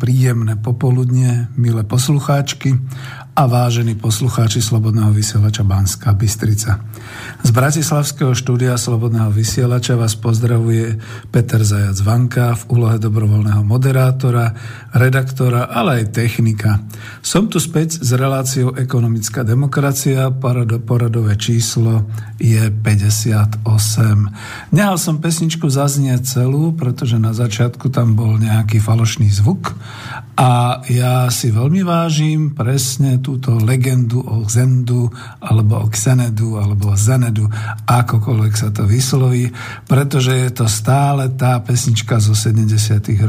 Príjemné popoludne, milé poslucháčky a vážení poslucháči Slobodného vysielača Banská Bystrica. Z Bratislavského štúdia Slobodného vysielača vás pozdravuje Peter Zajac Vanka v úlohe dobrovoľného moderátora, redaktora, ale aj technika. Som tu späť s reláciou Ekonomická demokracia, poradové číslo je 58. Nehal som pesničku zaznieť celú, pretože na začiatku tam bol nejaký falošný zvuk a ja si veľmi vážim presne túto legendu o Zendu, alebo o Xenedu, alebo o Zenedu, akokoľvek sa to vysloví, pretože je to stále tá pesnička zo 70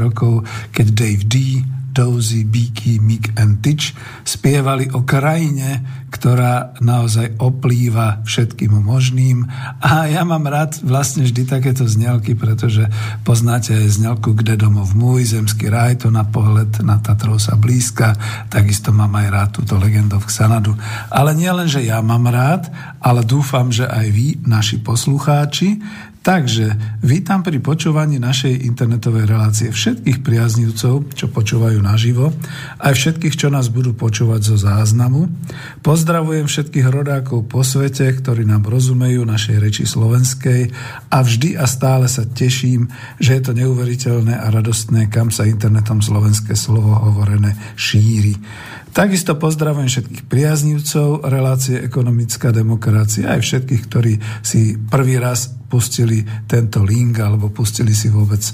rokov, keď Dave D Dozy, Beaky, Mick and Titch spievali o krajine, ktorá naozaj oplýva všetkým možným. A ja mám rád vlastne vždy takéto znelky, pretože poznáte aj znelku Kde domov môj, Zemský raj, to na pohľad na Tatrov sa blízka, takisto mám aj rád túto legendu v Xanadu. Ale nie len, že ja mám rád, ale dúfam, že aj vy, naši poslucháči, Takže vítam pri počúvaní našej internetovej relácie všetkých priaznivcov, čo počúvajú naživo, aj všetkých, čo nás budú počúvať zo záznamu. Pozdravujem všetkých rodákov po svete, ktorí nám rozumejú našej reči slovenskej a vždy a stále sa teším, že je to neuveriteľné a radostné, kam sa internetom slovenské slovo hovorené šíri. Takisto pozdravujem všetkých priaznivcov relácie ekonomická demokracia, aj všetkých, ktorí si prvý raz pustili tento link alebo pustili si vôbec e,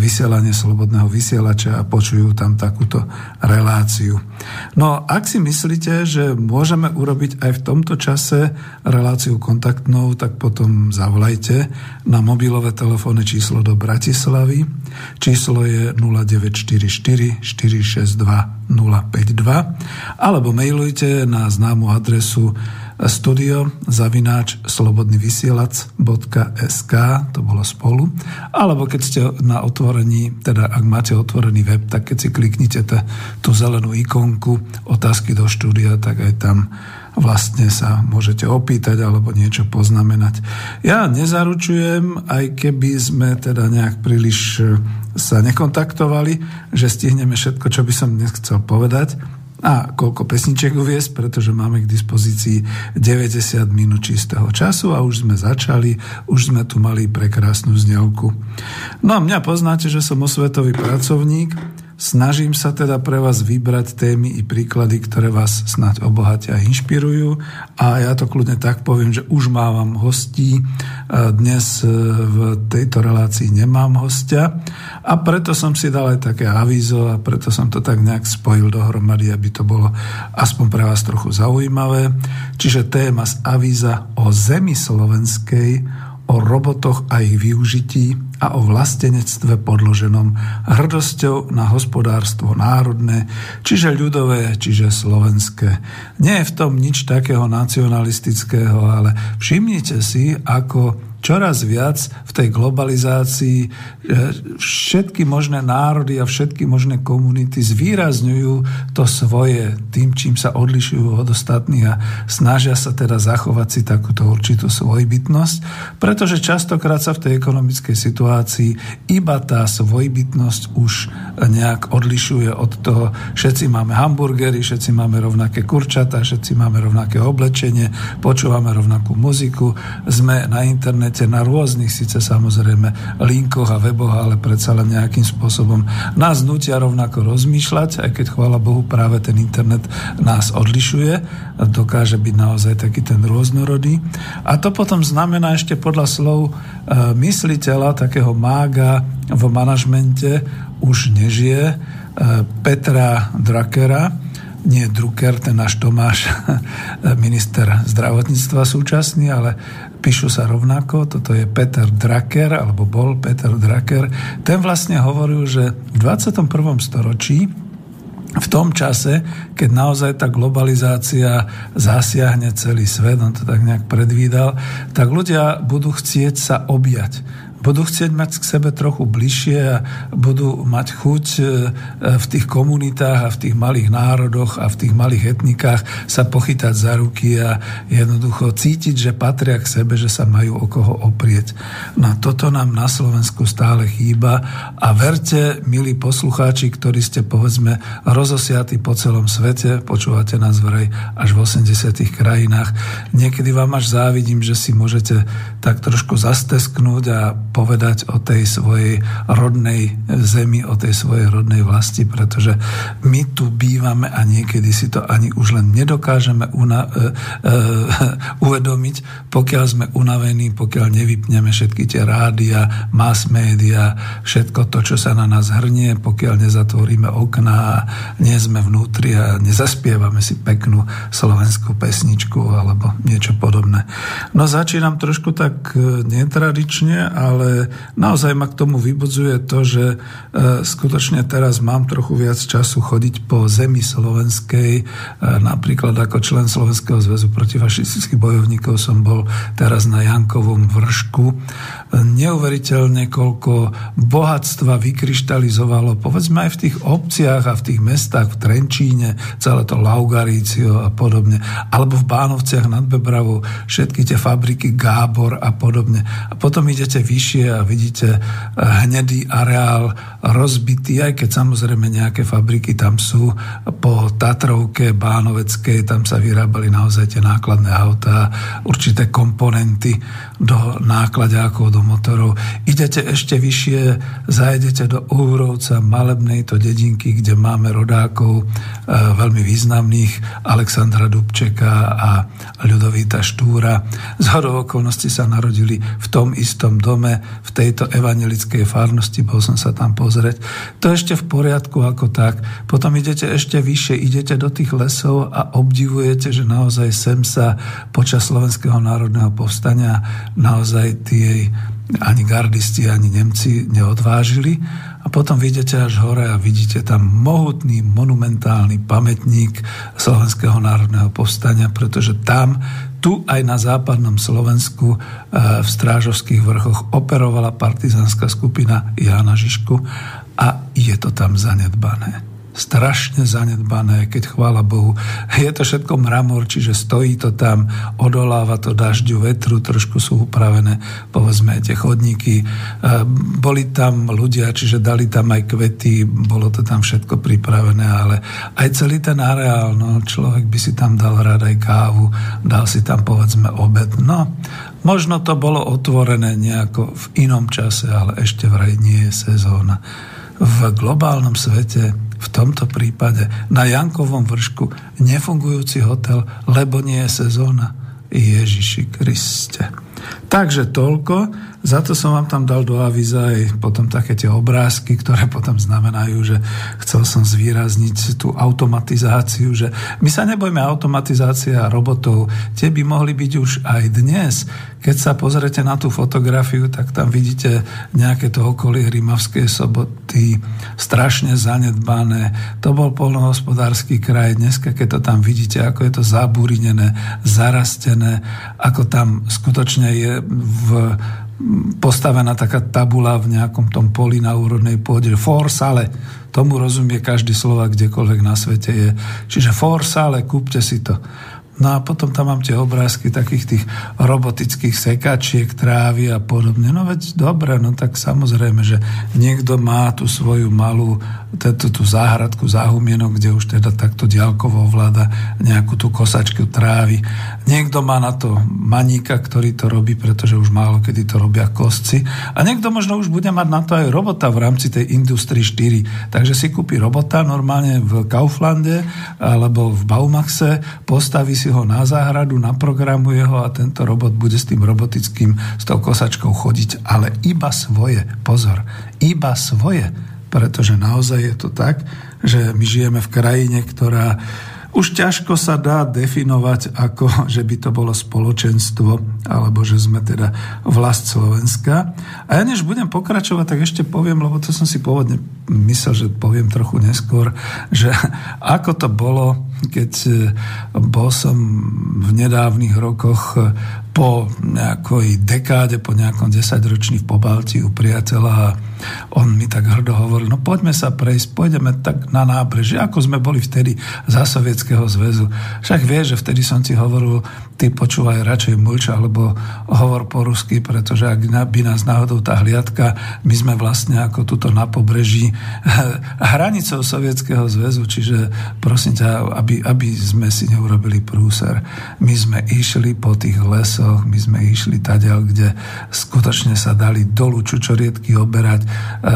vysielanie slobodného vysielača a počujú tam takúto reláciu. No ak si myslíte, že môžeme urobiť aj v tomto čase reláciu kontaktnou, tak potom zavolajte na mobilové telefónne číslo do Bratislavy. Číslo je 0944 462 052 alebo mailujte na známu adresu studio zavináč slobodnyvysielac.sk to bolo spolu, alebo keď ste na otvorení, teda ak máte otvorený web, tak keď si kliknite tú zelenú ikonku otázky do štúdia, tak aj tam vlastne sa môžete opýtať alebo niečo poznamenať. Ja nezaručujem, aj keby sme teda nejak príliš sa nekontaktovali, že stihneme všetko, čo by som dnes chcel povedať, a koľko pesničiek uviesť, pretože máme k dispozícii 90 minút čistého času a už sme začali, už sme tu mali prekrásnu znelku. No a mňa poznáte, že som osvetový pracovník, Snažím sa teda pre vás vybrať témy i príklady, ktoré vás snať obohatia a inšpirujú. A ja to kľudne tak poviem, že už mávam hostí. Dnes e, v tejto relácii nemám hostia. A preto som si dal aj také avízo a preto som to tak nejak spojil dohromady, aby to bolo aspoň pre vás trochu zaujímavé. Čiže téma z avíza o zemi slovenskej, o robotoch a ich využití a o vlastenectve podloženom hrdosťou na hospodárstvo národné, čiže ľudové, čiže slovenské. Nie je v tom nič takého nacionalistického, ale všimnite si, ako čoraz viac v tej globalizácii e, všetky možné národy a všetky možné komunity zvýrazňujú to svoje tým, čím sa odlišujú od ostatných a snažia sa teda zachovať si takúto určitú svojbytnosť, pretože častokrát sa v tej ekonomickej situácii iba tá svojbytnosť už nejak odlišuje od toho, všetci máme hamburgery, všetci máme rovnaké kurčata, všetci máme rovnaké oblečenie, počúvame rovnakú muziku, sme na internete internete na rôznych síce samozrejme linkoch a weboch, ale predsa len nejakým spôsobom nás nutia rovnako rozmýšľať, aj keď chvála Bohu práve ten internet nás odlišuje a dokáže byť naozaj taký ten rôznorodý. A to potom znamená ešte podľa slov e, mysliteľa, takého mága v manažmente už nežije, e, Petra Drakera, nie Drucker, ten náš Tomáš, minister zdravotníctva súčasný, ale píšu sa rovnako. Toto je Peter Drucker, alebo bol Peter Drucker. Ten vlastne hovoril, že v 21. storočí v tom čase, keď naozaj tá globalizácia zasiahne celý svet, on to tak nejak predvídal, tak ľudia budú chcieť sa objať budú chcieť mať k sebe trochu bližšie a budú mať chuť e, v tých komunitách a v tých malých národoch a v tých malých etnikách sa pochytať za ruky a jednoducho cítiť, že patria k sebe, že sa majú o koho oprieť. No toto nám na Slovensku stále chýba a verte, milí poslucháči, ktorí ste povedzme rozosiatí po celom svete, počúvate nás vraj až v 80 krajinách, niekedy vám až závidím, že si môžete tak trošku zastesknúť a povedať o tej svojej rodnej zemi, o tej svojej rodnej vlasti, pretože my tu bývame a niekedy si to ani už len nedokážeme una- e, e, uvedomiť, pokiaľ sme unavení, pokiaľ nevypneme všetky tie rádia, mass média, všetko to, čo sa na nás hrnie, pokiaľ nezatvoríme okná a nie sme vnútri a nezaspievame si peknú slovenskú pesničku alebo niečo podobné. No začínam trošku tak e, netradične, ale ale naozaj ma k tomu vybudzuje to, že e, skutočne teraz mám trochu viac času chodiť po zemi slovenskej. E, napríklad ako člen Slovenského zväzu protifašistických bojovníkov som bol teraz na Jankovom vršku. E, neuveriteľne, koľko bohatstva vykryštalizovalo, povedzme aj v tých obciach a v tých mestách, v Trenčíne, celé to Laugarício a podobne, alebo v Bánovciach nad Bebravou, všetky tie fabriky Gábor a podobne. A potom idete vyššie vyššie a vidíte hnedý areál rozbitý, aj keď samozrejme nejaké fabriky tam sú. Po Tatrovke, Bánoveckej, tam sa vyrábali naozaj tie nákladné autá, určité komponenty do nákladákov, do motorov. Idete ešte vyššie, zajedete do Úrovca, malebnej to dedinky, kde máme rodákov e, veľmi významných, Alexandra Dubčeka a Ľudovíta Štúra. Z hodou okolností sa narodili v tom istom dome, v tejto evangelickej farnosti, bol som sa tam pozrieť. To ešte v poriadku ako tak. Potom idete ešte vyššie, idete do tých lesov a obdivujete, že naozaj sem sa počas Slovenského národného povstania naozaj tie ani gardisti, ani Nemci neodvážili. A potom vidíte až hore a vidíte tam mohutný, monumentálny pamätník Slovenského národného povstania, pretože tam, tu aj na západnom Slovensku e, v Strážovských vrchoch operovala partizánska skupina Jána Žižku a je to tam zanedbané strašne zanedbané, keď chvála Bohu. Je to všetko mramor, čiže stojí to tam, odoláva to dažďu, vetru, trošku sú upravené, povedzme, tie chodníky. E, boli tam ľudia, čiže dali tam aj kvety, bolo to tam všetko pripravené, ale aj celý ten areál, no, človek by si tam dal rád aj kávu, dal si tam, povedzme, obed. No, možno to bolo otvorené nejako v inom čase, ale ešte vraj nie je sezóna. V globálnom svete v tomto prípade na Jankovom vršku nefungujúci hotel, lebo nie je sezóna. Ježiši Kriste. Takže toľko. Za to som vám tam dal do aviza aj potom také tie obrázky, ktoré potom znamenajú, že chcel som zvýrazniť tú automatizáciu, že my sa nebojme automatizácia robotov, tie by mohli byť už aj dnes. Keď sa pozrete na tú fotografiu, tak tam vidíte nejaké to okolie Rimavskej soboty, strašne zanedbané. To bol polnohospodársky kraj. Dneska, keď to tam vidíte, ako je to zabúrinené, zarastené, ako tam skutočne je v postavená taká tabula v nejakom tom poli na úrodnej pôde, for sale, tomu rozumie každý slova kdekoľvek na svete je. Čiže for sale, kúpte si to. No a potom tam mám tie obrázky takých tých robotických sekačiek, trávy a podobne. No veď dobre, no tak samozrejme, že niekto má tú svoju malú tú, tú záhradku, záhumienok, kde už teda takto diálkovo ovláda nejakú tú kosačku trávy. Niekto má na to maníka, ktorý to robí, pretože už málo kedy to robia kostci. A niekto možno už bude mať na to aj robota v rámci tej Industry 4. Takže si kúpi robota normálne v Kauflande alebo v Baumaxe, postaví si ho na záhradu, naprogramuje ho a tento robot bude s tým robotickým, s tou kosačkou chodiť, ale iba svoje. Pozor, iba svoje. Pretože naozaj je to tak, že my žijeme v krajine, ktorá už ťažko sa dá definovať ako, že by to bolo spoločenstvo, alebo že sme teda vlast Slovenska. A ja než budem pokračovať, tak ešte poviem, lebo to som si pôvodne myslel, že poviem trochu neskôr, že ako to bolo, keď bol som v nedávnych rokoch po nejakej dekáde, po nejakom desaťročí v Pobalti u priateľa a on mi tak hrdo hovoril, no poďme sa prejsť, pôjdeme tak na nábrežie, ako sme boli vtedy za Sovietskeho zväzu. Však vie, že vtedy som ti hovoril, ty počúvaj radšej mlč, alebo hovor po rusky, pretože ak by nás náhodou tá hliadka, my sme vlastne ako tuto na pobreží hranicou Sovietskeho zväzu, čiže prosím ťa, aby, aby sme si neurobili prúser. My sme išli po tých lesoch my sme išli taďal, kde skutočne sa dali dolu čučoriedky oberať, e,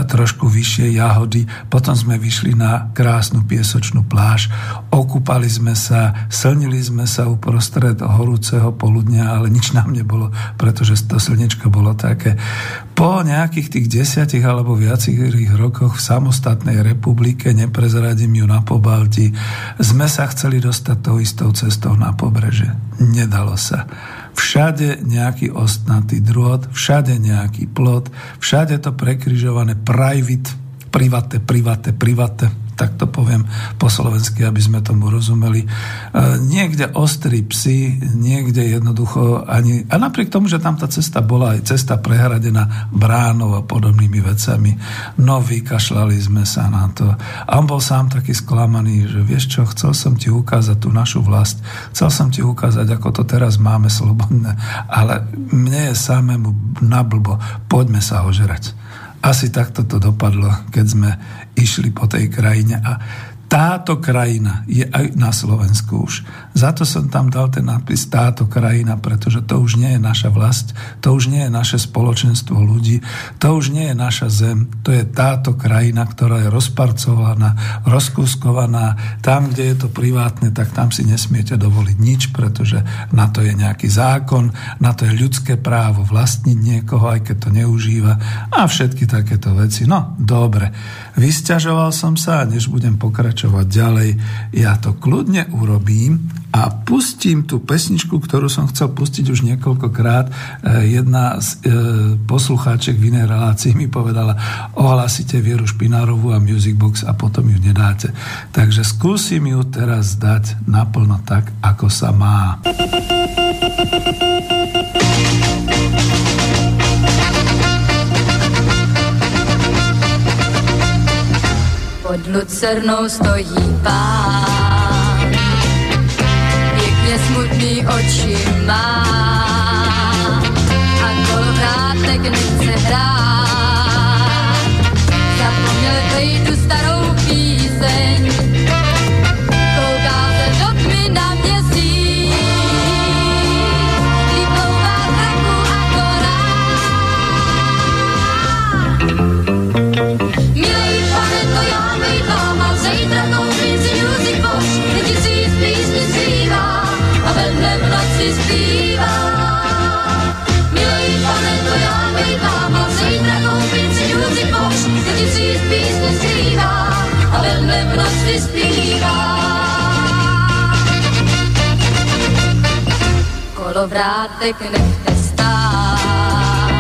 trošku vyššie jahody, potom sme vyšli na krásnu piesočnú pláž, okúpali sme sa, slnili sme sa uprostred horúceho poludnia, ale nič nám nebolo, pretože to slnečko bolo také. Po nejakých tých desiatich alebo viacerých rokoch v samostatnej republike, neprezradím ju na Pobalti, sme sa chceli dostať tou istou cestou na pobreže. Nedalo sa všade nejaký ostnatý drôt, všade nejaký plot, všade to prekryžované private, private, private, private, tak to poviem po slovensky, aby sme tomu rozumeli. E, niekde ostrí psi, niekde jednoducho ani... A napriek tomu, že tam tá cesta bola aj cesta prehradená bránov a podobnými vecami, no vykašľali sme sa na to. A on bol sám taký sklamaný, že vieš čo, chcel som ti ukázať tú našu vlast, chcel som ti ukázať, ako to teraz máme slobodné, ale mne je samému nablbo, poďme sa ožerať. Asi takto to dopadlo, keď sme išli po tej krajine a táto krajina je aj na Slovensku už. Za to som tam dal ten nápis táto krajina, pretože to už nie je naša vlast, to už nie je naše spoločenstvo ľudí, to už nie je naša zem, to je táto krajina, ktorá je rozparcovaná, rozkúskovaná. Tam, kde je to privátne, tak tam si nesmiete dovoliť nič, pretože na to je nejaký zákon, na to je ľudské právo vlastniť niekoho, aj keď to neužíva a všetky takéto veci. No, dobre. Vysťažoval som sa a než budem pokračovať ďalej, ja to kľudne urobím a pustím tú pesničku, ktorú som chcel pustiť už niekoľkokrát. E, jedna z e, poslucháček v inej relácii mi povedala, ohlasíte Vieru Špinárovú a Musicbox a potom ju nedáte. Takže skúsim ju teraz dať naplno tak, ako sa má. Pod lucernou stojí pán, smutný oči má kolovrátek nechte stát.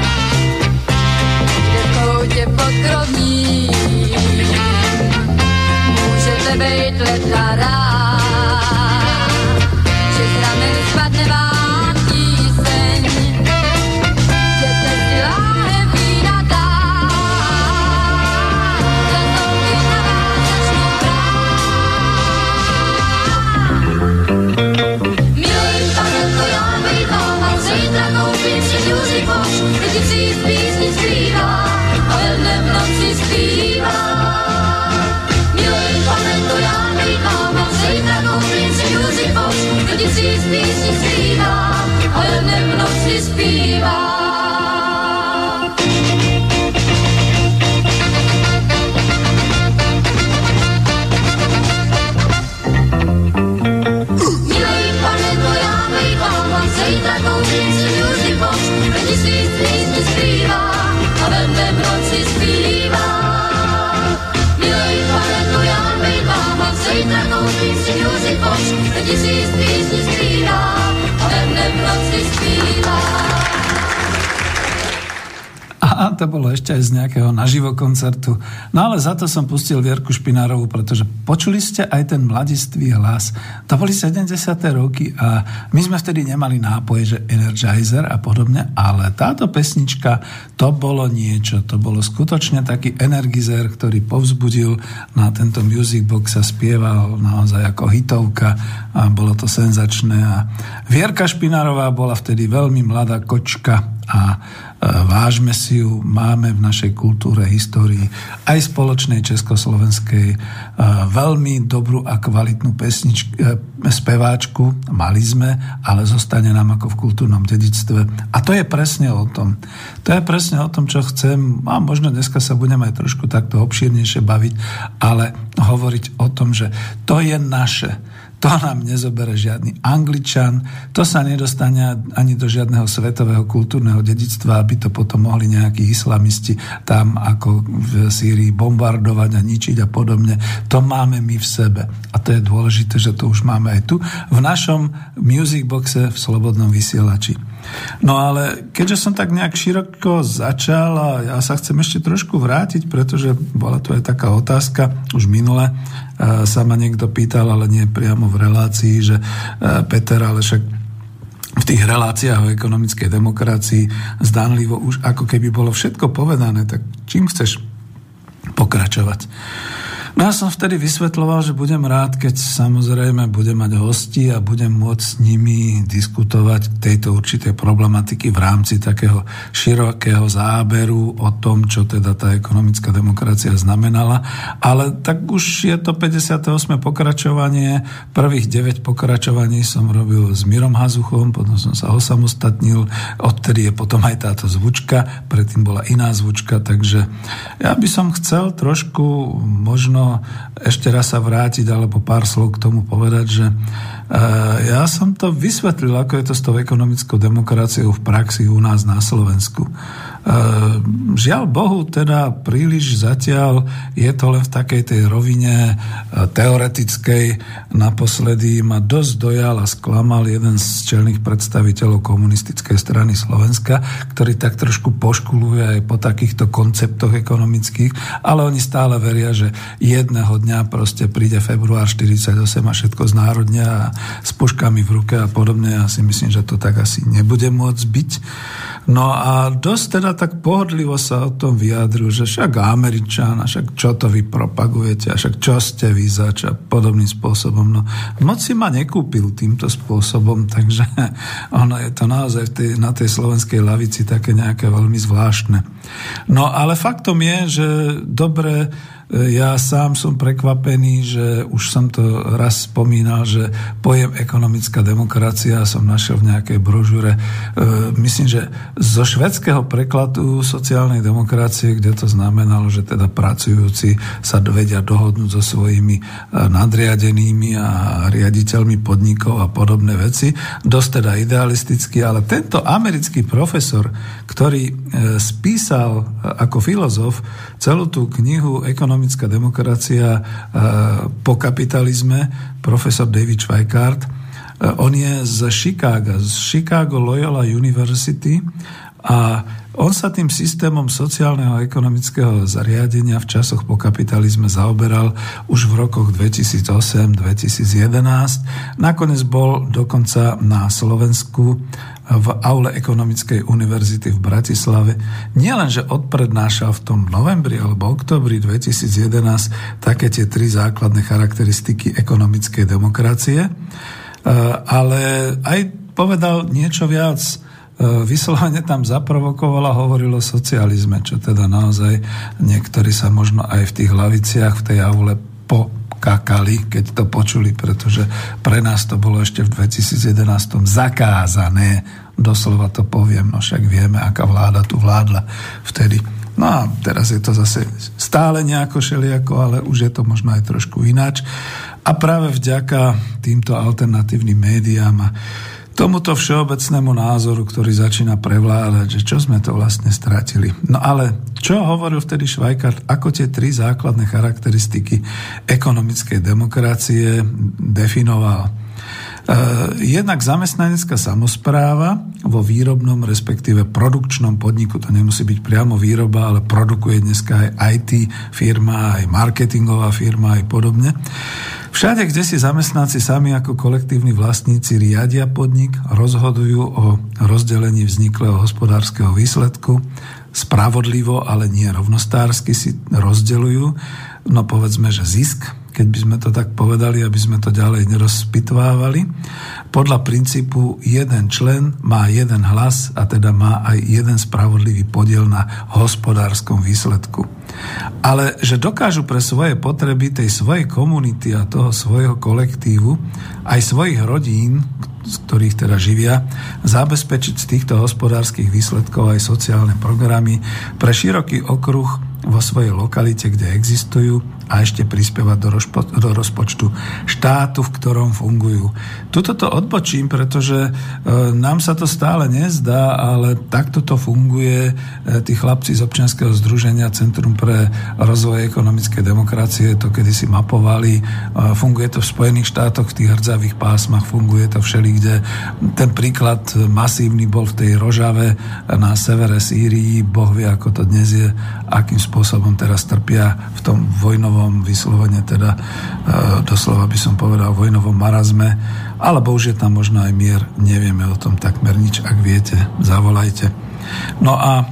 Kde v koutě pod krovní můžete bejt leta to bolo ešte aj z nejakého naživo koncertu. No ale za to som pustil Vierku Špinárovú, pretože počuli ste aj ten mladistvý hlas. To boli 70. roky a my sme vtedy nemali nápoje, že Energizer a podobne, ale táto pesnička, to bolo niečo. To bolo skutočne taký energizer, ktorý povzbudil na tento music box sa spieval naozaj ako hitovka a bolo to senzačné. A Vierka Špinárová bola vtedy veľmi mladá kočka a vážme si ju, máme v našej kultúre, histórii, aj spoločnej československej e, veľmi dobrú a kvalitnú pesničku, e, speváčku, mali sme, ale zostane nám ako v kultúrnom dedictve. A to je presne o tom. To je presne o tom, čo chcem, a možno dneska sa budeme aj trošku takto obšírnejšie baviť, ale hovoriť o tom, že to je naše to nám nezobere žiadny Angličan, to sa nedostane ani do žiadneho svetového kultúrneho dedictva, aby to potom mohli nejakí islamisti tam ako v Sýrii bombardovať a ničiť a podobne. To máme my v sebe. A to je dôležité, že to už máme aj tu v našom music boxe v Slobodnom vysielači. No ale keďže som tak nejak široko začal a ja sa chcem ešte trošku vrátiť, pretože bola tu aj taká otázka už minule, sa ma niekto pýtal, ale nie priamo v relácii, že Peter, ale však v tých reláciách o ekonomickej demokracii zdánlivo už ako keby bolo všetko povedané, tak čím chceš pokračovať? Ja som vtedy vysvetloval, že budem rád, keď samozrejme budem mať hosti a budem môcť s nimi diskutovať tejto určitej problematiky v rámci takého širokého záberu o tom, čo teda tá ekonomická demokracia znamenala. Ale tak už je to 58. pokračovanie. Prvých 9 pokračovaní som robil s Mirom Hazuchom, potom som sa osamostatnil. Odtedy je potom aj táto zvučka, predtým bola iná zvučka, takže ja by som chcel trošku možno ešte raz sa vrátiť alebo pár slov k tomu povedať, že Eh, ja som to vysvetlil, ako je to s tou ekonomickou demokraciou v praxi u nás na Slovensku. Eh, žiaľ Bohu, teda príliš zatiaľ je to len v takej tej rovine eh, teoretickej. Naposledy ma dosť dojal a sklamal jeden z čelných predstaviteľov komunistickej strany Slovenska, ktorý tak trošku poškuluje aj po takýchto konceptoch ekonomických, ale oni stále veria, že jedného dňa proste príde február 48 a všetko znárodnia a s puškami v ruke a podobne. Ja si myslím, že to tak asi nebude môcť byť. No a dosť teda tak pohodlivo sa o tom vyjadril, že však Američan, a však čo to vy propagujete, a však čo ste vy zač a podobným spôsobom. No moc si ma nekúpil týmto spôsobom, takže ono je to naozaj tej, na tej slovenskej lavici také nejaké veľmi zvláštne. No ale faktom je, že dobre ja sám som prekvapený, že už som to raz spomínal, že pojem ekonomická demokracia som našiel v nejakej brožure. E, myslím, že zo švedského prekladu sociálnej demokracie, kde to znamenalo, že teda pracujúci sa vedia dohodnúť so svojimi e, nadriadenými a riaditeľmi podnikov a podobné veci. Dosť teda idealisticky, ale tento americký profesor, ktorý e, spísal ako filozof celú tú knihu Ekonomická ekonomická demokracia e, po kapitalizme, profesor David Schweikart. E, on je z Chicago, z Chicago Loyola University a on sa tým systémom sociálneho a ekonomického zariadenia v časoch po kapitalizme zaoberal už v rokoch 2008-2011. Nakoniec bol dokonca na Slovensku v aule Ekonomickej univerzity v Bratislave nielenže odprednášal v tom novembri alebo oktobri 2011 také tie tri základné charakteristiky ekonomickej demokracie, e, ale aj povedal niečo viac. E, vyslovene tam zaprovokoval a hovoril o socializme, čo teda naozaj niektorí sa možno aj v tých laviciach v tej aule po kakali, keď to počuli, pretože pre nás to bolo ešte v 2011 zakázané. Doslova to poviem, no však vieme, aká vláda tu vládla vtedy. No a teraz je to zase stále nejako šeliako, ale už je to možno aj trošku ináč. A práve vďaka týmto alternatívnym médiám a tomuto všeobecnému názoru, ktorý začína prevládať, že čo sme to vlastne stratili. No ale čo hovoril vtedy Švajkart, ako tie tri základné charakteristiky ekonomickej demokracie definoval? Uh, jednak zamestnanecká samozpráva vo výrobnom, respektíve produkčnom podniku, to nemusí byť priamo výroba, ale produkuje dneska aj IT firma, aj marketingová firma, aj podobne. Všade, kde si zamestnanci sami ako kolektívni vlastníci riadia podnik, rozhodujú o rozdelení vzniklého hospodárskeho výsledku, spravodlivo, ale nie rovnostársky si rozdeľujú, no povedzme, že zisk, keď by sme to tak povedali, aby sme to ďalej nerozpitvávali, podľa princípu jeden člen má jeden hlas a teda má aj jeden spravodlivý podiel na hospodárskom výsledku. Ale že dokážu pre svoje potreby tej svojej komunity a toho svojho kolektívu, aj svojich rodín, z ktorých teda živia, zabezpečiť z týchto hospodárskych výsledkov aj sociálne programy pre široký okruh vo svojej lokalite, kde existujú a ešte prispievať do, rozpo, do rozpočtu štátu, v ktorom fungujú. Tuto to odbočím, pretože e, nám sa to stále nezdá, ale takto to funguje. E, tí chlapci z občianskeho združenia Centrum pre rozvoj ekonomickej demokracie to kedysi mapovali. E, funguje to v Spojených štátoch, v tých hrdzavých pásmach, funguje to všeli, kde ten príklad masívny bol v tej Rožave na severe Sýrii. Boh vie, ako to dnes je, akým spôsobom teraz trpia v tom vojnovom vojnovom, vyslovene teda e, doslova by som povedal vojnovom marazme, alebo už je tam možno aj mier, nevieme o tom takmer nič, ak viete, zavolajte. No a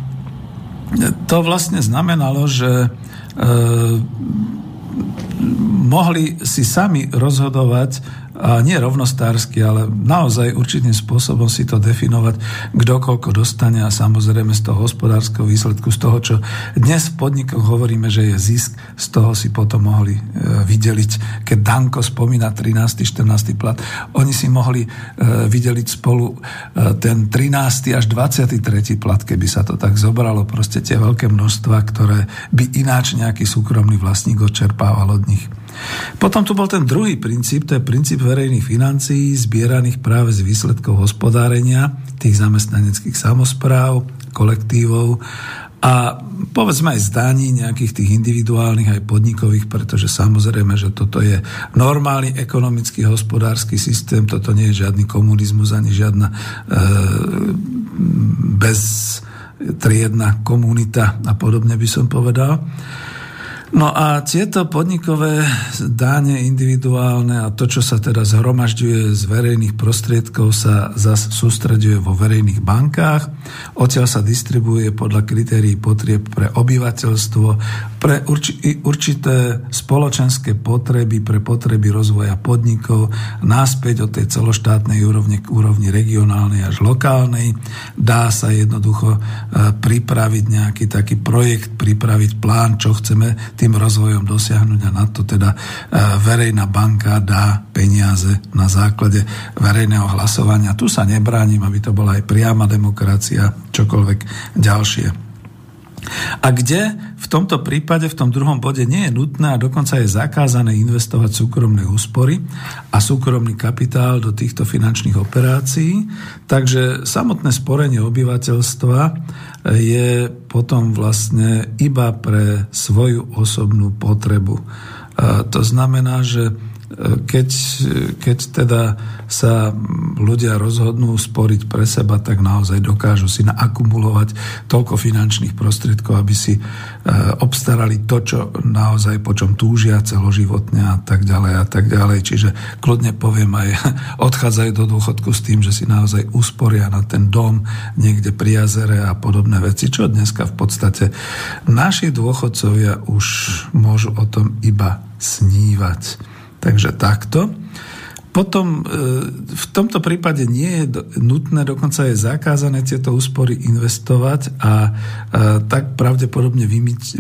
to vlastne znamenalo, že e, mohli si sami rozhodovať a nie rovnostársky, ale naozaj určitým spôsobom si to definovať, kto koľko dostane a samozrejme z toho hospodárskeho výsledku, z toho, čo dnes v podnikoch hovoríme, že je zisk, z toho si potom mohli e, vydeliť. Keď Danko spomína 13. 14. plat, oni si mohli e, vydeliť spolu e, ten 13. až 23. plat, keby sa to tak zobralo, proste tie veľké množstva, ktoré by ináč nejaký súkromný vlastník odčerpával od nich. Potom tu bol ten druhý princíp, to je princíp verejných financií, zbieraných práve z výsledkov hospodárenia tých zamestnaneckých samozpráv, kolektívov a povedzme aj zdaní nejakých tých individuálnych aj podnikových, pretože samozrejme, že toto je normálny ekonomický hospodársky systém, toto nie je žiadny komunizmus ani žiadna e, bez triedna komunita a podobne by som povedal. No a tieto podnikové dáne individuálne a to, čo sa teda zhromažďuje z verejných prostriedkov, sa zase sústreďuje vo verejných bankách. Odtiaľ sa distribuje podľa kritérií potrieb pre obyvateľstvo, pre určité spoločenské potreby, pre potreby rozvoja podnikov, náspäť od tej celoštátnej úrovne k úrovni regionálnej až lokálnej. Dá sa jednoducho e, pripraviť nejaký taký projekt, pripraviť plán, čo chceme tým rozvojom dosiahnuť a na to teda e, verejná banka dá peniaze na základe verejného hlasovania. Tu sa nebránim, aby to bola aj priama demokracia, čokoľvek ďalšie. A kde v tomto prípade, v tom druhom bode nie je nutné a dokonca je zakázané investovať súkromné úspory a súkromný kapitál do týchto finančných operácií. Takže samotné sporenie obyvateľstva je potom vlastne iba pre svoju osobnú potrebu. To znamená, že keď, keď teda sa ľudia rozhodnú sporiť pre seba, tak naozaj dokážu si naakumulovať toľko finančných prostriedkov, aby si e, obstarali to, čo naozaj po čom túžia celoživotne a tak ďalej a tak ďalej. Čiže kľudne poviem aj, odchádzajú do dôchodku s tým, že si naozaj usporia na ten dom niekde pri jazere a podobné veci, čo dneska v podstate naši dôchodcovia už môžu o tom iba snívať. Takže takto. Potom e, v tomto prípade nie je nutné, dokonca je zakázané tieto úspory investovať a tak pravdepodobne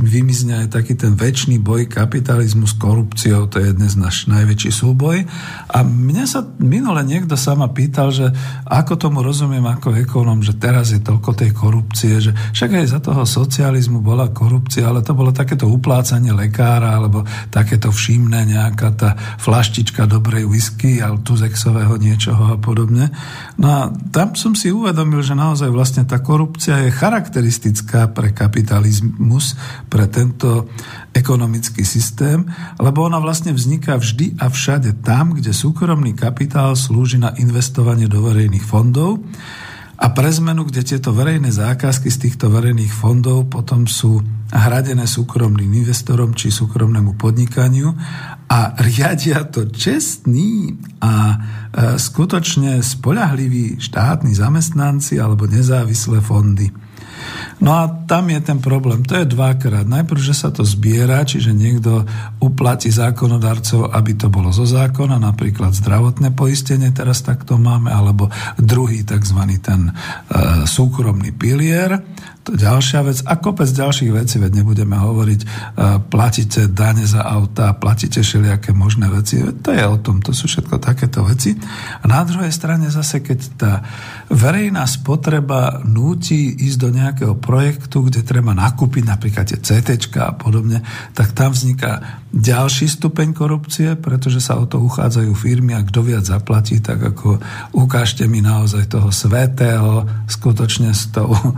vymizne aj taký ten väčší boj kapitalizmu s korupciou, to je dnes náš najväčší súboj. A mňa sa minule niekto sama pýtal, že ako tomu rozumiem ako ekonom, že teraz je toľko tej korupcie, že však aj za toho socializmu bola korupcia, ale to bolo takéto uplácanie lekára alebo takéto všimné nejaká tá flaštička dobrej whisky Altuzexového niečoho a podobne. No a tam som si uvedomil, že naozaj vlastne tá korupcia je charakteristická pre kapitalizmus, pre tento ekonomický systém, lebo ona vlastne vzniká vždy a všade tam, kde súkromný kapitál slúži na investovanie do verejných fondov a pre zmenu, kde tieto verejné zákazky z týchto verejných fondov potom sú hradené súkromným investorom či súkromnému podnikaniu a riadia to čestní a e, skutočne spolahliví štátni zamestnanci alebo nezávislé fondy. No a tam je ten problém. To je dvakrát. Najprv, že sa to zbiera, čiže niekto uplatí zákonodarcov, aby to bolo zo zákona, napríklad zdravotné poistenie, teraz takto máme, alebo druhý tzv. ten e, súkromný pilier. Ďalšia vec. A kopec ďalších vecí, veď nebudeme hovoriť, e, platíte dane za auta, platíte všelijaké možné veci. To je o tom, to sú všetko takéto veci. A na druhej strane zase, keď tá verejná spotreba núti ísť do nejakého projektu, kde treba nakúpiť napríklad tie CT a podobne, tak tam vzniká ďalší stupeň korupcie, pretože sa o to uchádzajú firmy a kto viac zaplatí, tak ako ukážte mi naozaj toho svetého, skutočne s tou e,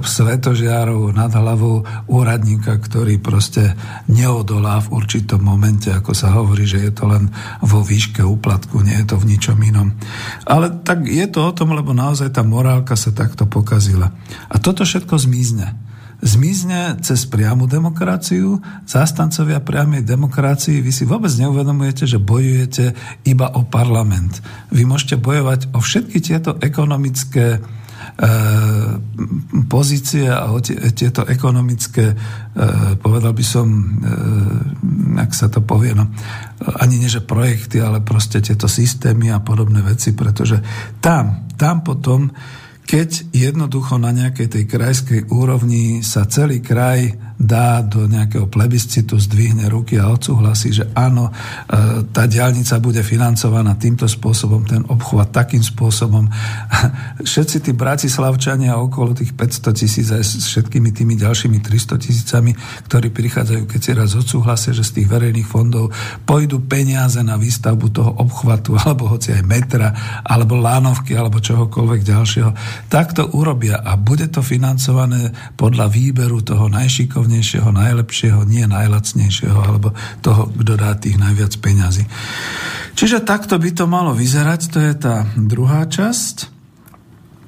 svetožiarou nad hlavou úradníka, ktorý proste neodolá v určitom momente, ako sa hovorí, že je to len vo výške úplatku, nie je to v ničom inom. Ale tak je to o tom, lebo naozaj tá morálka sa takto pokazila. A toto všetko zmizne zmizne cez priamu demokraciu. Zástancovia priamej demokracii, vy si vôbec neuvedomujete, že bojujete iba o parlament. Vy môžete bojovať o všetky tieto ekonomické e, pozície a tieto ekonomické, e, povedal by som, e, ak sa to povie, no, ani nie že projekty, ale proste tieto systémy a podobné veci, pretože tam, tam potom keď jednoducho na nejakej tej krajskej úrovni sa celý kraj dá do nejakého plebiscitu, zdvihne ruky a odsúhlasí, že áno, e, tá diálnica bude financovaná týmto spôsobom, ten obchvat takým spôsobom. Všetci tí bratislavčania okolo tých 500 tisíc aj s všetkými tými ďalšími 300 tisícami, ktorí prichádzajú, keď si raz odsúhlasia, že z tých verejných fondov pôjdu peniaze na výstavbu toho obchvatu, alebo hoci aj metra, alebo lánovky, alebo čohokoľvek ďalšieho, tak to urobia a bude to financované podľa výberu toho najšikovnejšieho najšikovnejšieho, najlepšieho, nie najlacnejšieho, alebo toho, kto dá tých najviac peňazí. Čiže takto by to malo vyzerať, to je tá druhá časť.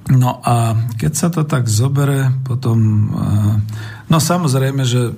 No a keď sa to tak zobere, potom... Eh, no samozrejme, že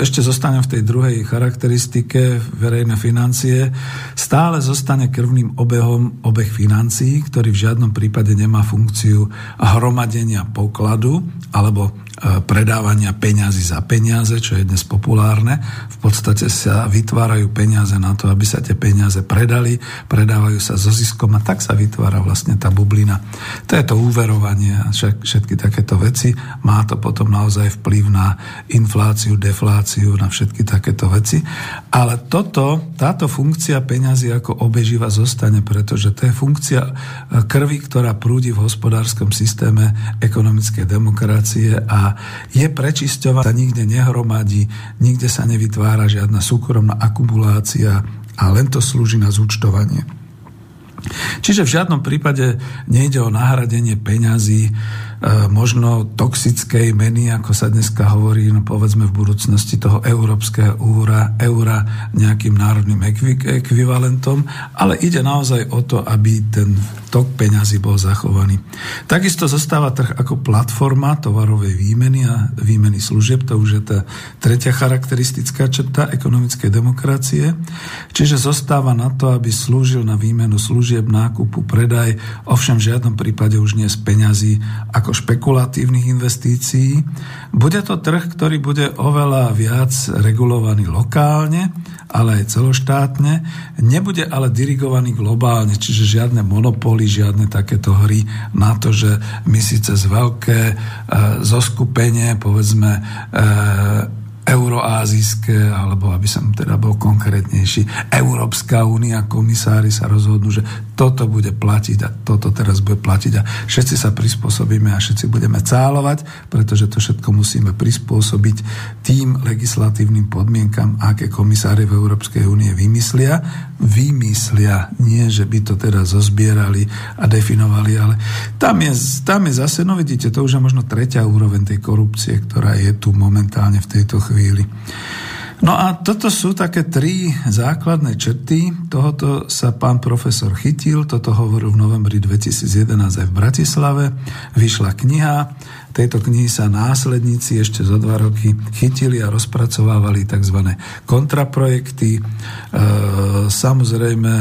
ešte zostanem v tej druhej charakteristike verejné financie. Stále zostane krvným obehom obeh financií, ktorý v žiadnom prípade nemá funkciu hromadenia pokladu alebo predávania peňazí za peniaze, čo je dnes populárne. V podstate sa vytvárajú peniaze na to, aby sa tie peniaze predali, predávajú sa so ziskom a tak sa vytvára vlastne tá bublina. To je to úverovanie a všetky takéto veci. Má to potom naozaj vplyv na infláciu, defláciu, na všetky takéto veci. Ale toto, táto funkcia peňazí ako obeživa zostane, pretože to je funkcia e, krvi, ktorá prúdi v hospodárskom systéme ekonomickej demokracie a je prečisťovaná, nikde nehromadí, nikde sa nevytvára žiadna súkromná akumulácia a len to slúži na zúčtovanie. Čiže v žiadnom prípade nejde o nahradenie peňazí možno toxickej meny, ako sa dneska hovorí, no povedzme v budúcnosti toho európskeho úra, eura nejakým národným ekvivalentom, ale ide naozaj o to, aby ten tok peňazí bol zachovaný. Takisto zostáva trh ako platforma tovarovej výmeny a výmeny služieb, to už je tá tretia charakteristická črta ekonomickej demokracie, čiže zostáva na to, aby slúžil na výmenu služieb, nákupu, predaj, ovšem v žiadnom prípade už nie z peňazí ako špekulatívnych investícií. Bude to trh, ktorý bude oveľa viac regulovaný lokálne, ale aj celoštátne. Nebude ale dirigovaný globálne, čiže žiadne monopóly, žiadne takéto hry na to, že my síce z veľké e, zoskupenie, povedzme, e, euroázijské, alebo aby som teda bol konkrétnejší, Európska únia, komisári sa rozhodnú, že toto bude platiť a toto teraz bude platiť a všetci sa prispôsobíme a všetci budeme cálovať, pretože to všetko musíme prispôsobiť tým legislatívnym podmienkam, aké komisári v Európskej únie vymyslia. Vymyslia, nie že by to teda zozbierali a definovali, ale tam je, tam je zase, no vidíte, to už je možno tretia úroveň tej korupcie, ktorá je tu momentálne v tejto chvíli chvíli. No a toto sú také tri základné črty. Tohoto sa pán profesor chytil, toto hovoril v novembri 2011 aj v Bratislave. Vyšla kniha, tejto knihy sa následníci ešte za dva roky chytili a rozpracovávali tzv. kontraprojekty. E, samozrejme,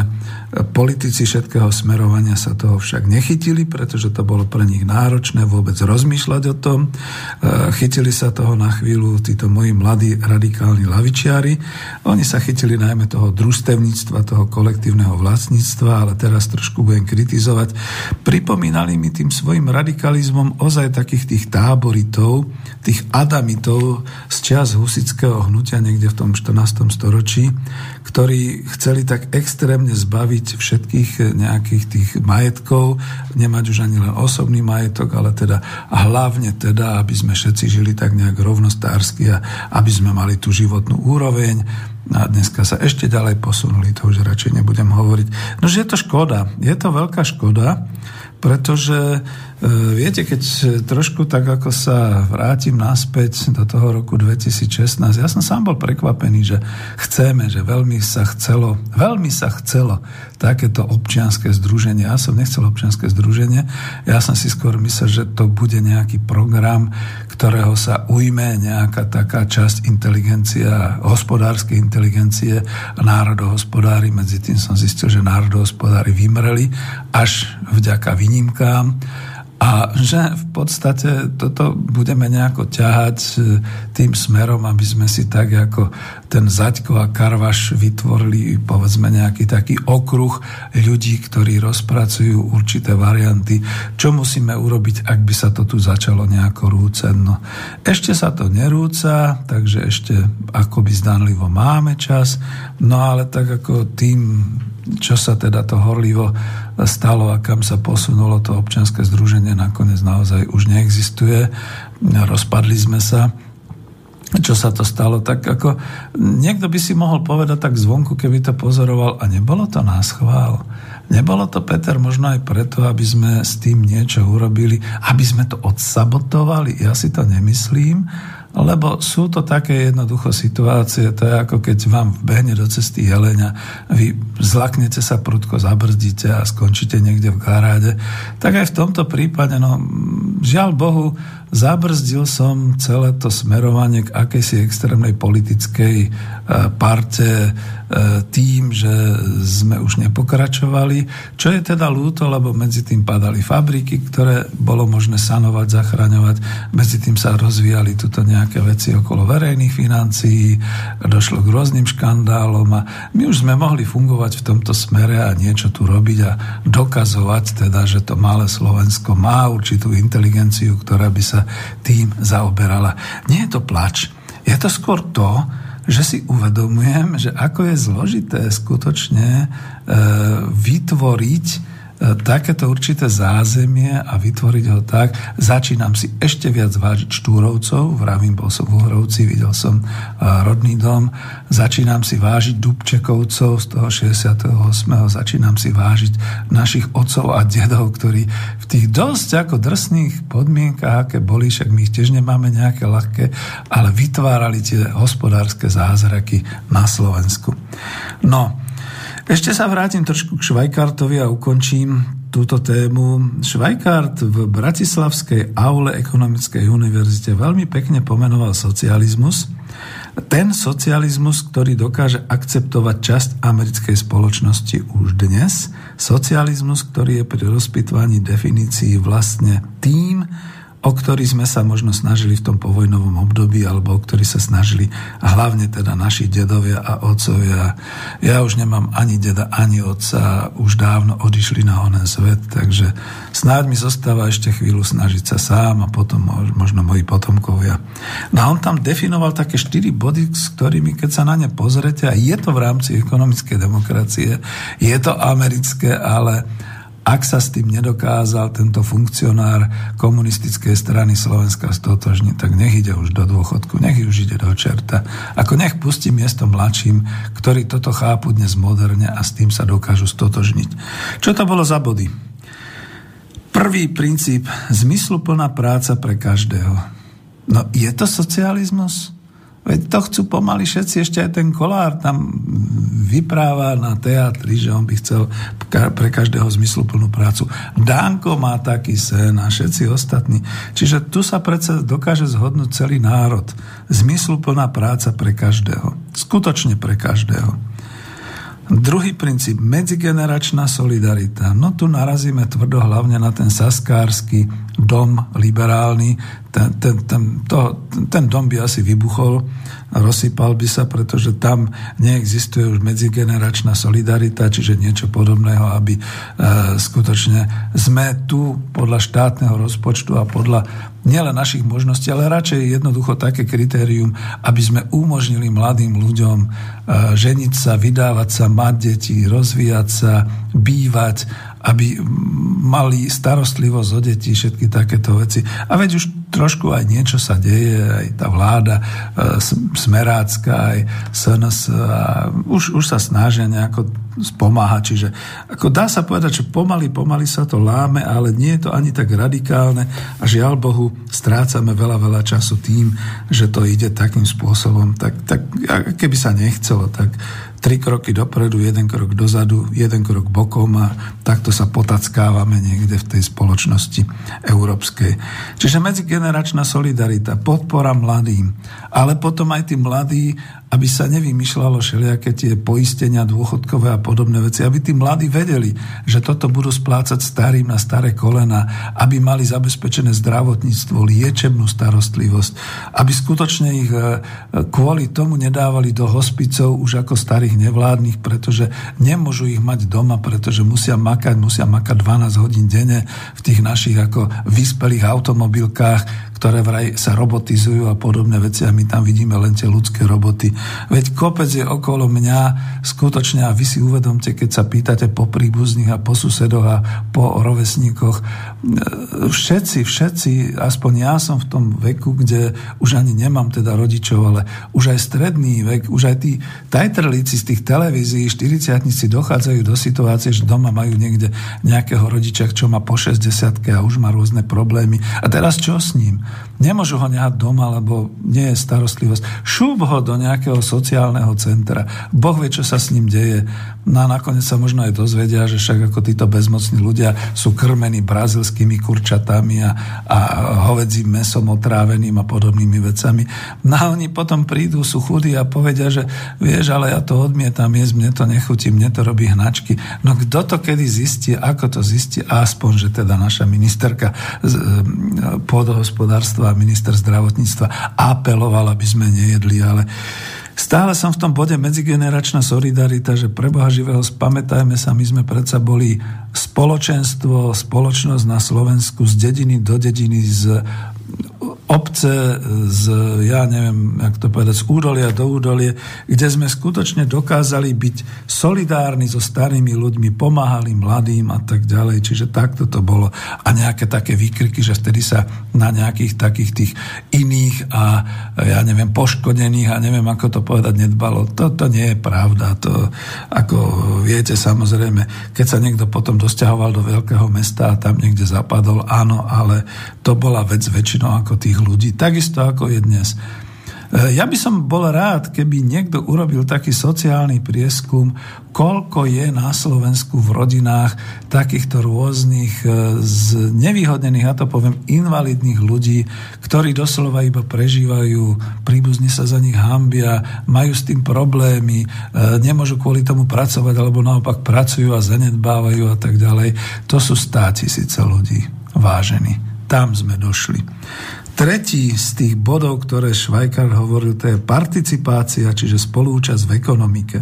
Politici všetkého smerovania sa toho však nechytili, pretože to bolo pre nich náročné vôbec rozmýšľať o tom. E, chytili sa toho na chvíľu títo moji mladí radikálni lavičiari. Oni sa chytili najmä toho družstevníctva, toho kolektívneho vlastníctva, ale teraz trošku budem kritizovať. Pripomínali mi tým svojim radikalizmom ozaj takých tých táboritov, tých adamitov z čas husického hnutia niekde v tom 14. storočí, ktorí chceli tak extrémne zbaviť zbaviť všetkých nejakých tých majetkov, nemať už ani len osobný majetok, ale teda a hlavne teda, aby sme všetci žili tak nejak rovnostársky a aby sme mali tú životnú úroveň. A dneska sa ešte ďalej posunuli, to už radšej nebudem hovoriť. No, že je to škoda, je to veľká škoda, pretože viete, keď trošku tak ako sa vrátim naspäť do toho roku 2016, ja som sám bol prekvapený, že chceme, že veľmi sa chcelo, veľmi sa chcelo takéto občianské združenie. Ja som nechcel občianské združenie, ja som si skôr myslel, že to bude nejaký program, ktorého sa ujme nejaká taká časť inteligencia, hospodárskej inteligencie a národohospodári. Medzi tým som zistil, že národohospodári vymreli až vďaka výnimkám a že v podstate toto budeme nejako ťahať e, tým smerom, aby sme si tak ako ten Zaďko a Karvaš vytvorili povedzme nejaký taký okruh ľudí, ktorí rozpracujú určité varianty, čo musíme urobiť, ak by sa to tu začalo nejako rúcať. No, ešte sa to nerúca, takže ešte akoby zdanlivo máme čas, no ale tak ako tým čo sa teda to horlivo stalo a kam sa posunulo to občianske združenie, nakoniec naozaj už neexistuje. Rozpadli sme sa čo sa to stalo, tak ako niekto by si mohol povedať tak zvonku, keby to pozoroval a nebolo to nás chvál. Nebolo to, Peter, možno aj preto, aby sme s tým niečo urobili, aby sme to odsabotovali. Ja si to nemyslím, lebo sú to také jednoducho situácie, to je ako keď vám vbehne do cesty jeleňa, vy zlaknete sa prudko, zabrzdíte a skončíte niekde v garáde. Tak aj v tomto prípade, no žiaľ Bohu, zabrzdil som celé to smerovanie k akejsi extrémnej politickej e, parte e, tým, že sme už nepokračovali, čo je teda lúto, lebo medzi tým padali fabriky, ktoré bolo možné sanovať, zachraňovať, medzi tým sa rozvíjali tuto nejaké veci okolo verejných financií, došlo k rôznym škandálom a my už sme mohli fungovať v tomto smere a niečo tu robiť a dokazovať teda, že to malé Slovensko má určitú inteligenciu, ktorá by sa tým zaoberala. Nie je to plač, je to skôr to, že si uvedomujem, že ako je zložité skutočne e, vytvoriť takéto určité zázemie a vytvoriť ho tak. Začínam si ešte viac vážiť Štúrovcov, vravím, bol som v Uhrovci, videl som e, rodný dom, začínam si vážiť Dubčekovcov z toho 68. Začínam si vážiť našich otcov a dedov, ktorí v tých dosť ako drsných podmienkach, aké boli, však my ich tiež nemáme nejaké ľahké, ale vytvárali tie hospodárske zázraky na Slovensku. No, ešte sa vrátim trošku k Švajkartovi a ukončím túto tému. Švajkart v Bratislavskej aule Ekonomickej univerzite veľmi pekne pomenoval socializmus. Ten socializmus, ktorý dokáže akceptovať časť americkej spoločnosti už dnes. Socializmus, ktorý je pri rozpitvaní definícií vlastne tým, o ktorý sme sa možno snažili v tom povojnovom období, alebo o ktorý sa snažili a hlavne teda naši dedovia a otcovia. Ja už nemám ani deda, ani otca, už dávno odišli na onen svet, takže snáď mi zostáva ešte chvíľu snažiť sa sám a potom možno moji potomkovia. No a on tam definoval také štyri body, s ktorými, keď sa na ne pozrete, a je to v rámci ekonomickej demokracie, je to americké, ale ak sa s tým nedokázal tento funkcionár komunistickej strany Slovenska stotožniť, tak nech ide už do dôchodku, nech už ide do čerta. Ako nech pustí miesto mladším, ktorí toto chápu dnes moderne a s tým sa dokážu stotožniť. Čo to bolo za body? Prvý princíp, zmysluplná práca pre každého. No je to socializmus? Veď to chcú pomaly všetci, ešte aj ten kolár tam vypráva na teatri, že on by chcel pre každého zmysluplnú prácu. Dánko má taký sen a všetci ostatní. Čiže tu sa predsa dokáže zhodnúť celý národ. Zmysluplná práca pre každého. Skutočne pre každého. Druhý princíp, medzigeneračná solidarita. No tu narazíme tvrdo hlavne na ten saskársky dom liberálny, ten, ten, ten, to, ten dom by asi vybuchol, rozsypal by sa, pretože tam neexistuje už medzigeneračná solidarita, čiže niečo podobného, aby e, skutočne sme tu podľa štátneho rozpočtu a podľa nielen našich možností, ale radšej jednoducho také kritérium, aby sme umožnili mladým ľuďom e, ženiť sa, vydávať sa, mať deti, rozvíjať sa, bývať, aby mali starostlivosť o deti, všetky takéto veci. A veď už trošku aj niečo sa deje, aj tá vláda e, Smerácka, aj SNS a už, už sa snažia nejako spomáhať. Čiže ako dá sa povedať, že pomaly, pomaly sa to láme, ale nie je to ani tak radikálne a žiaľ Bohu strácame veľa, veľa času tým, že to ide takým spôsobom. Tak, tak keby sa nechcelo, tak tri kroky dopredu, jeden krok dozadu, jeden krok bokom a takto sa potackávame niekde v tej spoločnosti európskej. Čiže medzigeneračná solidarita, podpora mladým, ale potom aj tí mladí, aby sa nevymýšľalo všelijaké tie poistenia dôchodkové a podobné veci, aby tí mladí vedeli, že toto budú splácať starým na staré kolena, aby mali zabezpečené zdravotníctvo, liečebnú starostlivosť, aby skutočne ich e, kvôli tomu nedávali do hospicov už ako starých nevládnych, pretože nemôžu ich mať doma, pretože musia makať, musia makať 12 hodín denne v tých našich ako vyspelých automobilkách, ktoré vraj sa robotizujú a podobné veci a my tam vidíme len tie ľudské roboty. Veď kopec je okolo mňa skutočne a vy si uvedomte, keď sa pýtate po príbuzných a po susedoch a po rovesníkoch, všetci, všetci, aspoň ja som v tom veku, kde už ani nemám teda rodičov, ale už aj stredný vek, už aj tí tajtrlíci z tých televízií, 40 dochádzajú do situácie, že doma majú niekde nejakého rodiča, čo má po 60 a už má rôzne problémy. A teraz čo s ním? Nemôžu ho nehať doma, lebo nie je starostlivosť. Šúb ho do nejakého sociálneho centra. Boh vie, čo sa s ním deje. No a nakoniec sa možno aj dozvedia, že však ako títo bezmocní ľudia sú krmení brazilskými kurčatami a, a hovedzím mesom otráveným a podobnými vecami. No a oni potom prídu, sú chudí a povedia, že vieš, ale ja to odmietam jesť, mne to nechutí, mne to robí hnačky. No kto to kedy zistí, ako to zistí, aspoň, že teda naša ministerka z, pôdohospodárstva a minister zdravotníctva apeloval, aby sme nejedli, ale Stále som v tom bode medzigeneračná solidarita, že pre Boha živého spamätajme sa, my sme predsa boli spoločenstvo, spoločnosť na Slovensku z dediny do dediny, z obce z, ja neviem, jak to povedať, z údolia do údolie, kde sme skutočne dokázali byť solidárni so starými ľuďmi, pomáhali mladým a tak ďalej. Čiže takto to bolo. A nejaké také výkriky, že vtedy sa na nejakých takých tých iných a ja neviem, poškodených a neviem, ako to povedať, nedbalo. Toto nie je pravda. To, ako viete, samozrejme, keď sa niekto potom dosťahoval do veľkého mesta a tam niekde zapadol, áno, ale to bola vec väčšinou ako tých ľudí, takisto ako je dnes. E, ja by som bol rád, keby niekto urobil taký sociálny prieskum, koľko je na Slovensku v rodinách takýchto rôznych e, z nevýhodnených, ja to poviem, invalidných ľudí, ktorí doslova iba prežívajú, príbuzní sa za nich hambia, majú s tým problémy, e, nemôžu kvôli tomu pracovať, alebo naopak pracujú a zanedbávajú a tak ďalej. To sú stá tisíce ľudí, vážení. Tam sme došli. Tretí z tých bodov, ktoré Švajkar hovoril, to je participácia, čiže spolúčasť v ekonomike.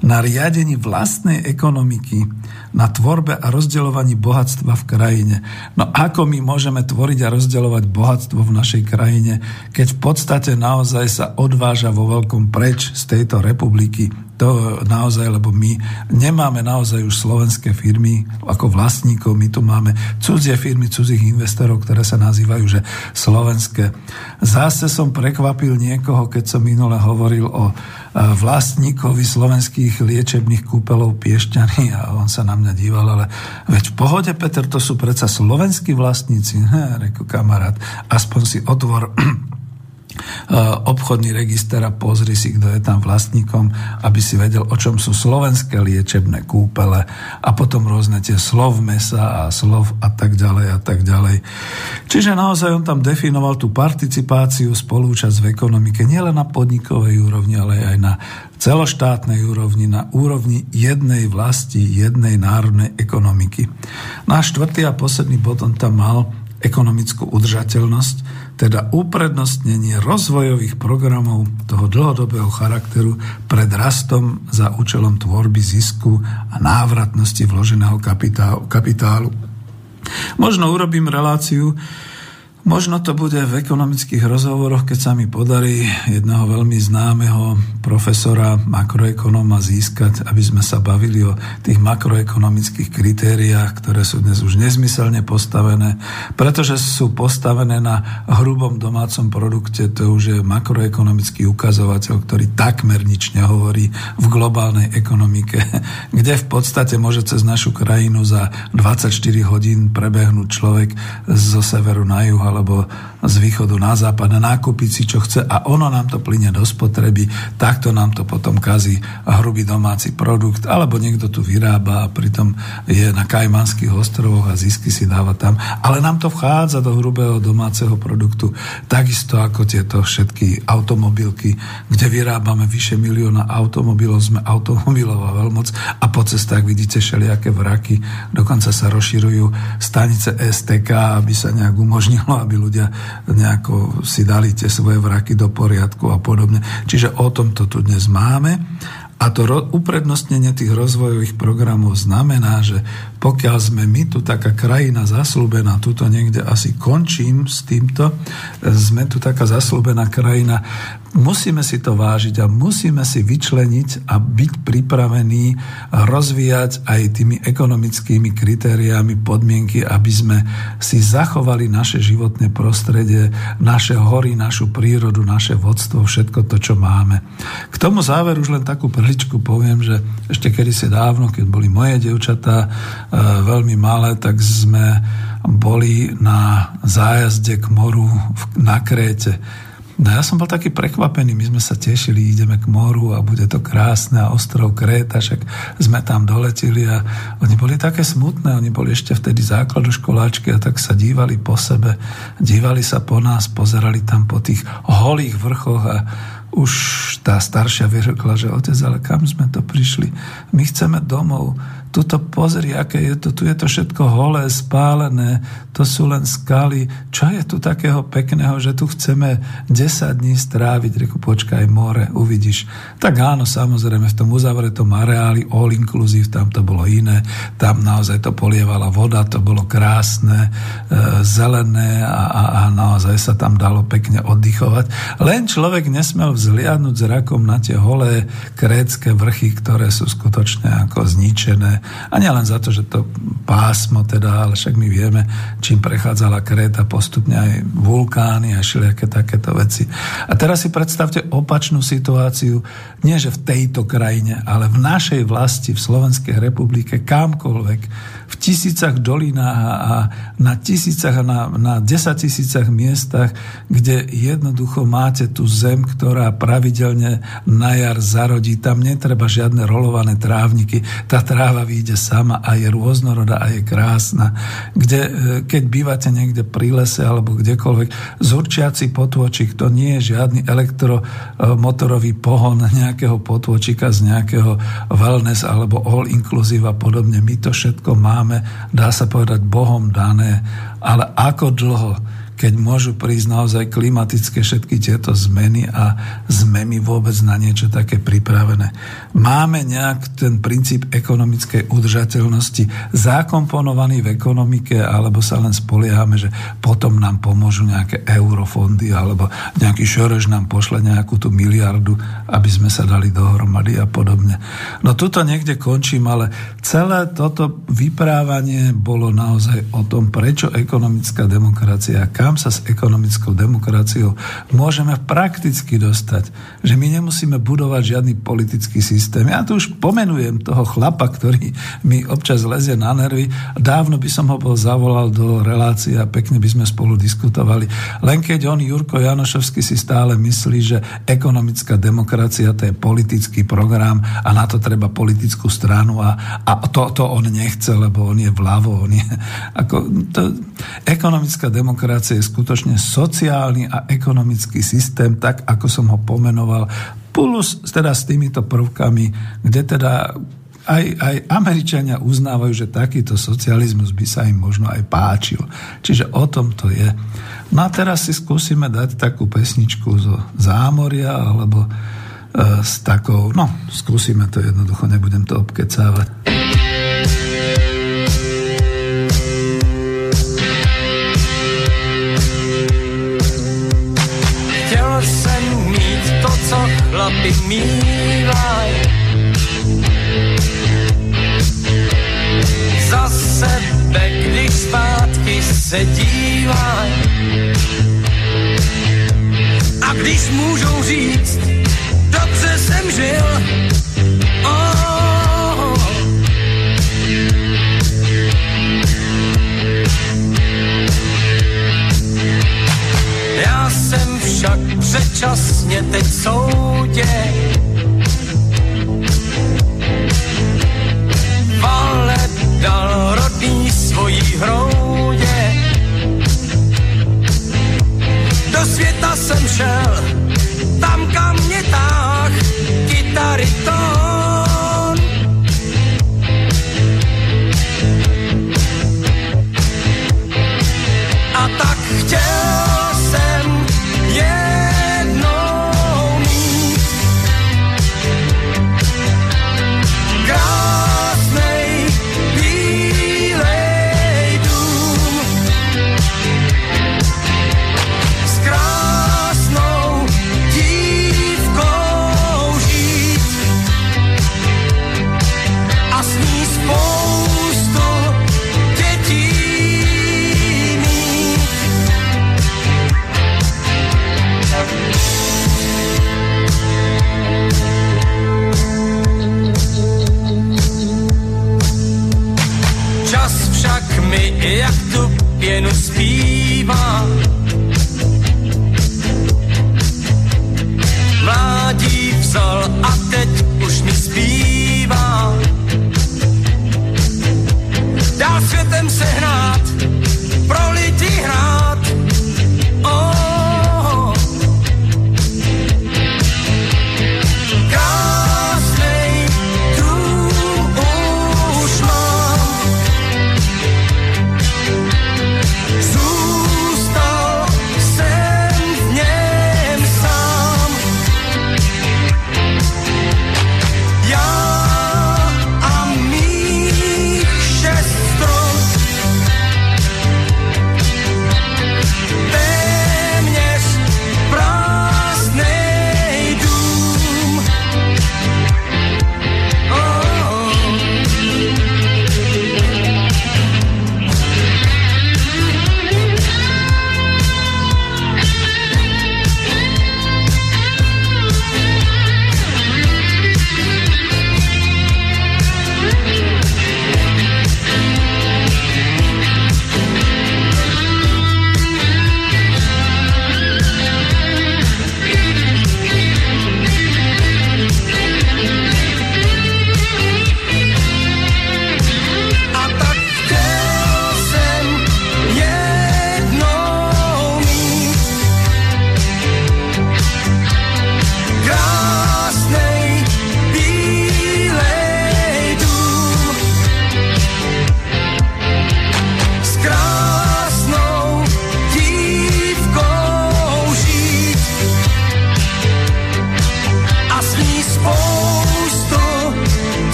Na riadení vlastnej ekonomiky, na tvorbe a rozdeľovaní bohatstva v krajine. No ako my môžeme tvoriť a rozdeľovať bohatstvo v našej krajine, keď v podstate naozaj sa odváža vo veľkom preč z tejto republiky to naozaj, lebo my nemáme naozaj už slovenské firmy ako vlastníkov, my tu máme cudzie firmy, cudzích investorov, ktoré sa nazývajú, že slovenské. Zase som prekvapil niekoho, keď som minule hovoril o vlastníkovi slovenských liečebných kúpelov Piešťany a on sa na mňa díval, ale veď v pohode, Peter, to sú predsa slovenskí vlastníci. He, reku kamarát, aspoň si otvor obchodný register a pozri si, kto je tam vlastníkom, aby si vedel, o čom sú slovenské liečebné kúpele a potom rôzne tie slov mesa a slov a tak ďalej a tak ďalej. Čiže naozaj on tam definoval tú participáciu, spolúčasť v ekonomike nielen na podnikovej úrovni, ale aj na celoštátnej úrovni, na úrovni jednej vlasti, jednej národnej ekonomiky. Náš štvrtý a posledný bod on tam mal ekonomickú udržateľnosť, teda uprednostnenie rozvojových programov toho dlhodobého charakteru pred rastom za účelom tvorby zisku a návratnosti vloženého kapitálu. Možno urobím reláciu Možno to bude v ekonomických rozhovoroch, keď sa mi podarí jedného veľmi známeho profesora makroekonóma získať, aby sme sa bavili o tých makroekonomických kritériách, ktoré sú dnes už nezmyselne postavené, pretože sú postavené na hrubom domácom produkte, to už je makroekonomický ukazovateľ, ktorý takmer nič nehovorí v globálnej ekonomike, kde v podstate môže cez našu krajinu za 24 hodín prebehnúť človek zo severu na juh alebo z východu na západ a nákupiť si, čo chce a ono nám to plyne do spotreby, takto nám to potom kazí hrubý domáci produkt, alebo niekto tu vyrába a pritom je na Kajmanských ostrovoch a zisky si dáva tam. Ale nám to vchádza do hrubého domáceho produktu, takisto ako tieto všetky automobilky, kde vyrábame vyše milióna automobilov, sme automobilová veľmoc a po cestách vidíte všelijaké vraky, dokonca sa rozširujú stanice STK, aby sa nejak umožnilo, aby ľudia nejako si dali tie svoje vraky do poriadku a podobne. Čiže o tom to tu dnes máme. A to uprednostnenie tých rozvojových programov znamená, že pokiaľ sme my tu taká krajina zaslúbená, tuto niekde asi končím s týmto, sme tu taká zaslúbená krajina, musíme si to vážiť a musíme si vyčleniť a byť pripravení rozvíjať aj tými ekonomickými kritériami podmienky, aby sme si zachovali naše životné prostredie, naše hory, našu prírodu, naše vodstvo, všetko to, čo máme. K tomu záveru už len takú prličku poviem, že ešte kedysi dávno, keď boli moje devčatá, veľmi malé, tak sme boli na zájazde k moru na Kréte. No ja som bol taký prekvapený, my sme sa tešili, ideme k moru a bude to krásne a ostrov Kréta, však sme tam doletili a oni boli také smutné, oni boli ešte vtedy školáčky a tak sa dívali po sebe, dívali sa po nás, pozerali tam po tých holých vrchoch a už tá staršia vyrekla, že otec, ale kam sme to prišli? My chceme domov tuto pozri, aké je to, tu je to všetko holé, spálené, to sú len skaly. Čo je tu takého pekného, že tu chceme 10 dní stráviť? Reku, počkaj, more, uvidíš. Tak áno, samozrejme, v tom uzavretom areáli all inclusive, tam to bolo iné, tam naozaj to polievala voda, to bolo krásne, e, zelené a, a, a naozaj sa tam dalo pekne oddychovať. Len človek nesmel vzliadnúť zrakom na tie holé krécké vrchy, ktoré sú skutočne ako zničené, a nielen za to, že to pásmo teda, ale však my vieme, čím prechádzala Kréta postupne aj vulkány a všelijaké takéto veci. A teraz si predstavte opačnú situáciu, nie že v tejto krajine, ale v našej vlasti, v Slovenskej republike, kamkoľvek, v tisícach dolinách a na tisícach a na, na desať tisícach miestach, kde jednoducho máte tú zem, ktorá pravidelne na jar zarodí. Tam netreba žiadne rolované trávniky. Tá tráva vyjde sama a je rôznorodá a je krásna. Kde, e, keď bývate niekde pri lese alebo kdekoľvek, zurčiaci potôčik, to nie je žiadny elektromotorový pohon nejakého potôčika z nejakého wellness alebo all inclusive a podobne. My to všetko máme máme, dá sa povedať, Bohom dané, ale ako dlho keď môžu prísť naozaj klimatické všetky tieto zmeny a sme my vôbec na niečo také pripravené. Máme nejak ten princíp ekonomickej udržateľnosti zakomponovaný v ekonomike, alebo sa len spoliehame, že potom nám pomôžu nejaké eurofondy, alebo nejaký šorež nám pošle nejakú tú miliardu, aby sme sa dali dohromady a podobne. No tuto niekde končím, ale celé toto vyprávanie bolo naozaj o tom, prečo ekonomická demokracia, kam kam sa s ekonomickou demokraciou môžeme prakticky dostať. Že my nemusíme budovať žiadny politický systém. Ja tu už pomenujem toho chlapa, ktorý mi občas lezie na nervy. Dávno by som ho bol zavolal do relácie a pekne by sme spolu diskutovali. Len keď on, Jurko Janošovský, si stále myslí, že ekonomická demokracia to je politický program a na to treba politickú stranu a, a to, to on nechce, lebo on je vľavo. On je, ako, to, ekonomická demokracia je skutočne sociálny a ekonomický systém, tak ako som ho pomenoval, plus teda s týmito prvkami, kde teda aj, aj Američania uznávajú, že takýto socializmus by sa im možno aj páčil. Čiže o tom to je. No a teraz si skúsime dať takú pesničku zo zámoria, alebo e, s takou, no skúsime to jednoducho, nebudem to obkecávať. Chlapi mývaj. Za sebe, když zpátky se dívaj a když můžou říct, dobře jsem žil, předčasně teď soudě. Vale dal rodný svojí hroudě do světa jsem šel,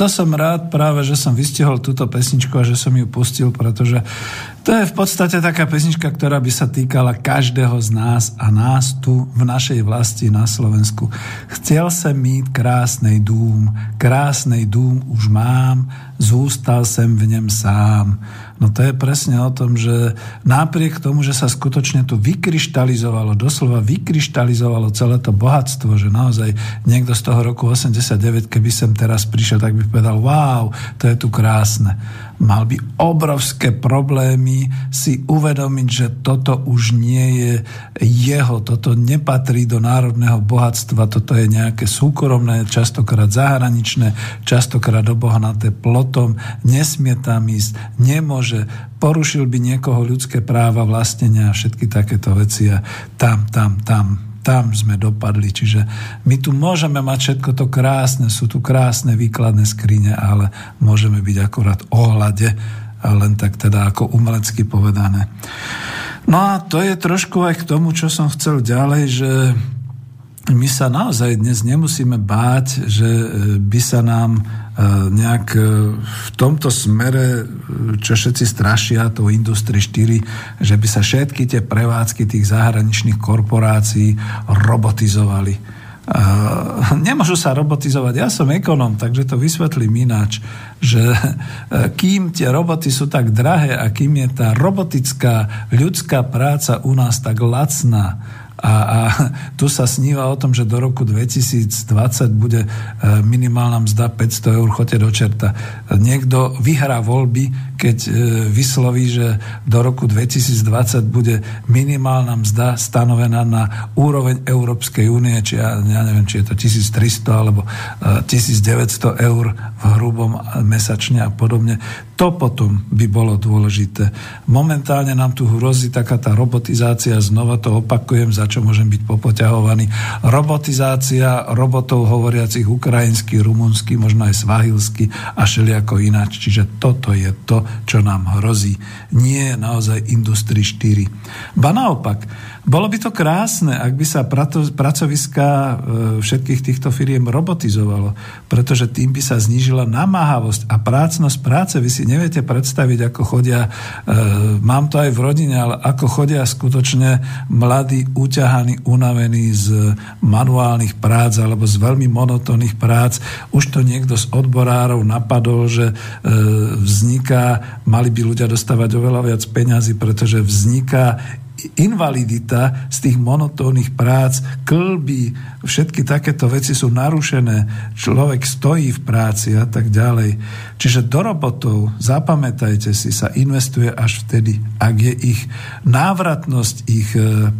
to som rád práve, že som vystihol túto pesničku a že som ju pustil, pretože To je v podstate taká pesnička, ktorá by sa týkala každého z nás a nás tu v našej vlasti na Slovensku. Chcel som mít krásnej dům, krásnej dům už mám, zústal sem v ňom sám. No to je presne o tom, že napriek tomu, že sa skutočne tu vykryštalizovalo, doslova vykryštalizovalo celé to bohatstvo, že naozaj niekto z toho roku 89, keby sem teraz prišiel, tak by povedal, wow, to je tu krásne mal by obrovské problémy si uvedomiť, že toto už nie je jeho, toto nepatrí do národného bohatstva, toto je nejaké súkromné, častokrát zahraničné, častokrát obohnaté plotom, nesmie tam ísť, nemôže, porušil by niekoho ľudské práva vlastnenia a všetky takéto veci a tam, tam, tam tam sme dopadli. Čiže my tu môžeme mať všetko to krásne, sú tu krásne výkladné skrine, ale môžeme byť akurát ohľade, len tak teda ako umelecky povedané. No a to je trošku aj k tomu, čo som chcel ďalej, že my sa naozaj dnes nemusíme báť, že by sa nám E, nejak e, v tomto smere, e, čo všetci strašia, to Industry 4, že by sa všetky tie prevádzky tých zahraničných korporácií robotizovali. Nemôžu sa robotizovať. Ja som ekonom, takže to vysvetlím ináč, že kým tie roboty sú tak drahé a kým je tá robotická ľudská práca u nás tak lacná, a, a tu sa sníva o tom, že do roku 2020 bude e, minimálna mzda 500 eur, chote do čerta. Niekto vyhrá voľby, keď e, vysloví, že do roku 2020 bude minimálna mzda stanovená na úroveň Európskej únie, či ja, ja neviem, či je to 1300 alebo 1900 e, eur v hrubom mesačne a podobne. To potom by bolo dôležité. Momentálne nám tu hrozí taká tá robotizácia, znova to opakujem, za čo môžem byť popoťahovaný. Robotizácia robotov hovoriacich ukrajinsky, rumunsky, možno aj svahilsky a všelijako ináč. Čiže toto je to, čo nám hrozí. Nie naozaj Industry 4. Ba naopak, bolo by to krásne, ak by sa pracoviska e, všetkých týchto firiem robotizovalo, pretože tým by sa znížila namáhavosť a prácnosť práce. Vy si neviete predstaviť, ako chodia, e, mám to aj v rodine, ale ako chodia skutočne mladí, uťahaní, unavení z manuálnych prác alebo z veľmi monotónnych prác. Už to niekto z odborárov napadol, že e, vzniká, mali by ľudia dostávať oveľa viac peňazí, pretože vzniká invalidita z tých monotónnych prác, klby, všetky takéto veci sú narušené, človek stojí v práci a tak ďalej. Čiže do robotov, zapamätajte si, sa investuje až vtedy, ak je ich návratnosť, ich e,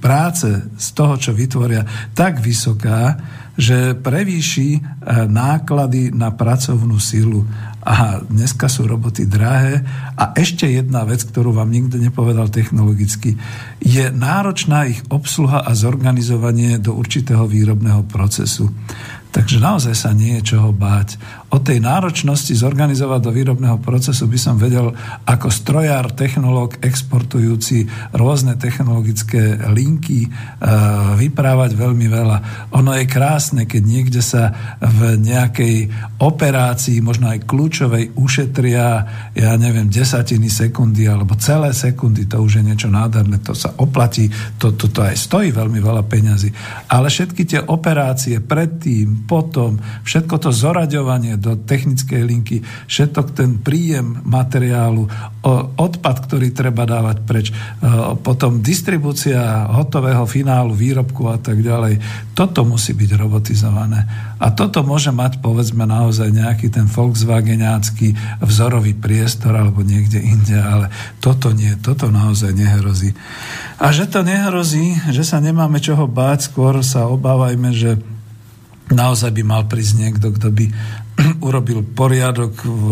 práce z toho, čo vytvoria, tak vysoká, že prevýši e, náklady na pracovnú silu a dneska sú roboty drahé. A ešte jedna vec, ktorú vám nikto nepovedal technologicky, je náročná ich obsluha a zorganizovanie do určitého výrobného procesu. Takže naozaj sa nie je čoho báť. O tej náročnosti zorganizovať do výrobného procesu by som vedel ako strojár, technológ, exportujúci rôzne technologické linky e, vyprávať veľmi veľa. Ono je krásne, keď niekde sa v nejakej operácii, možno aj kľúčovej, ušetria, ja neviem, desatiny sekundy alebo celé sekundy, to už je niečo nádherné, to sa oplatí, to, to, to aj stojí veľmi veľa peňazí. Ale všetky tie operácie predtým, potom, všetko to zoraďovanie do technickej linky, všetok ten príjem materiálu, odpad, ktorý treba dávať preč, potom distribúcia hotového finálu, výrobku a tak ďalej. Toto musí byť robotizované. A toto môže mať, povedzme, naozaj nejaký ten Volkswagenácky vzorový priestor alebo niekde inde, ale toto nie, toto naozaj nehrozí. A že to nehrozí, že sa nemáme čoho báť, skôr sa obávajme, že naozaj by mal prísť niekto, kto by urobil poriadok v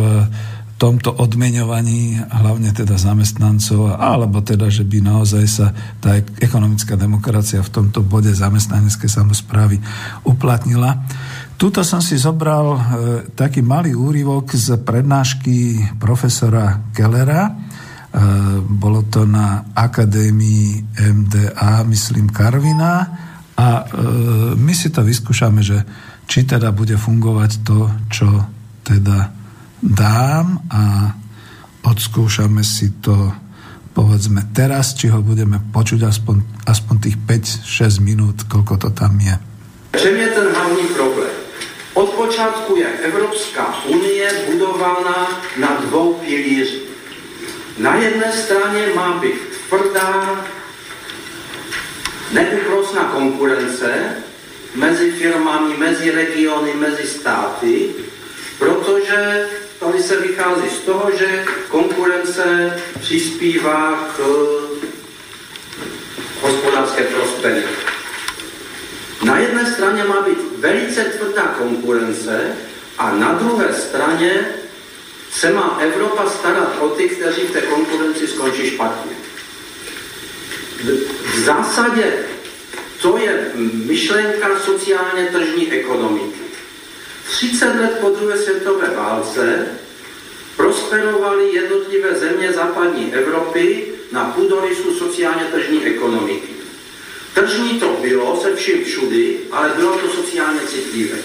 tomto odmeňovaní, hlavne teda zamestnancov, alebo teda, že by naozaj sa tá ekonomická demokracia v tomto bode zamestnanecké samozprávy uplatnila. Tuto som si zobral e, taký malý úryvok z prednášky profesora Kellera. E, bolo to na Akadémii MDA, myslím, Karvina a e, my si to vyskúšame, že či teda bude fungovať to, čo teda dám a odskúšame si to povedzme teraz, či ho budeme počuť aspoň, aspoň tých 5-6 minút, koľko to tam je. Čem je ten hlavní problém? Od počátku je Evropská unie budovaná na dvou pilířích. Na jedné straně má být tvrdá, neúprosná konkurence mezi firmami, mezi regiony, mezi státy, protože tady se vychází z toho, že konkurence přispívá k hospodářské prosperitě. Na jedné straně má být velice tvrdá konkurence a na druhé straně se má Evropa starat o ty, kteří v té konkurenci skončí špatně. V zásadě to je myšlenka sociálně tržní ekonomiky. 30 let po druhé světové válce prosperovaly jednotlivé země západní Evropy na půdorysu sociálně tržní ekonomiky. Tržní to bylo se vším všudy, ale bylo to sociálně citlivé.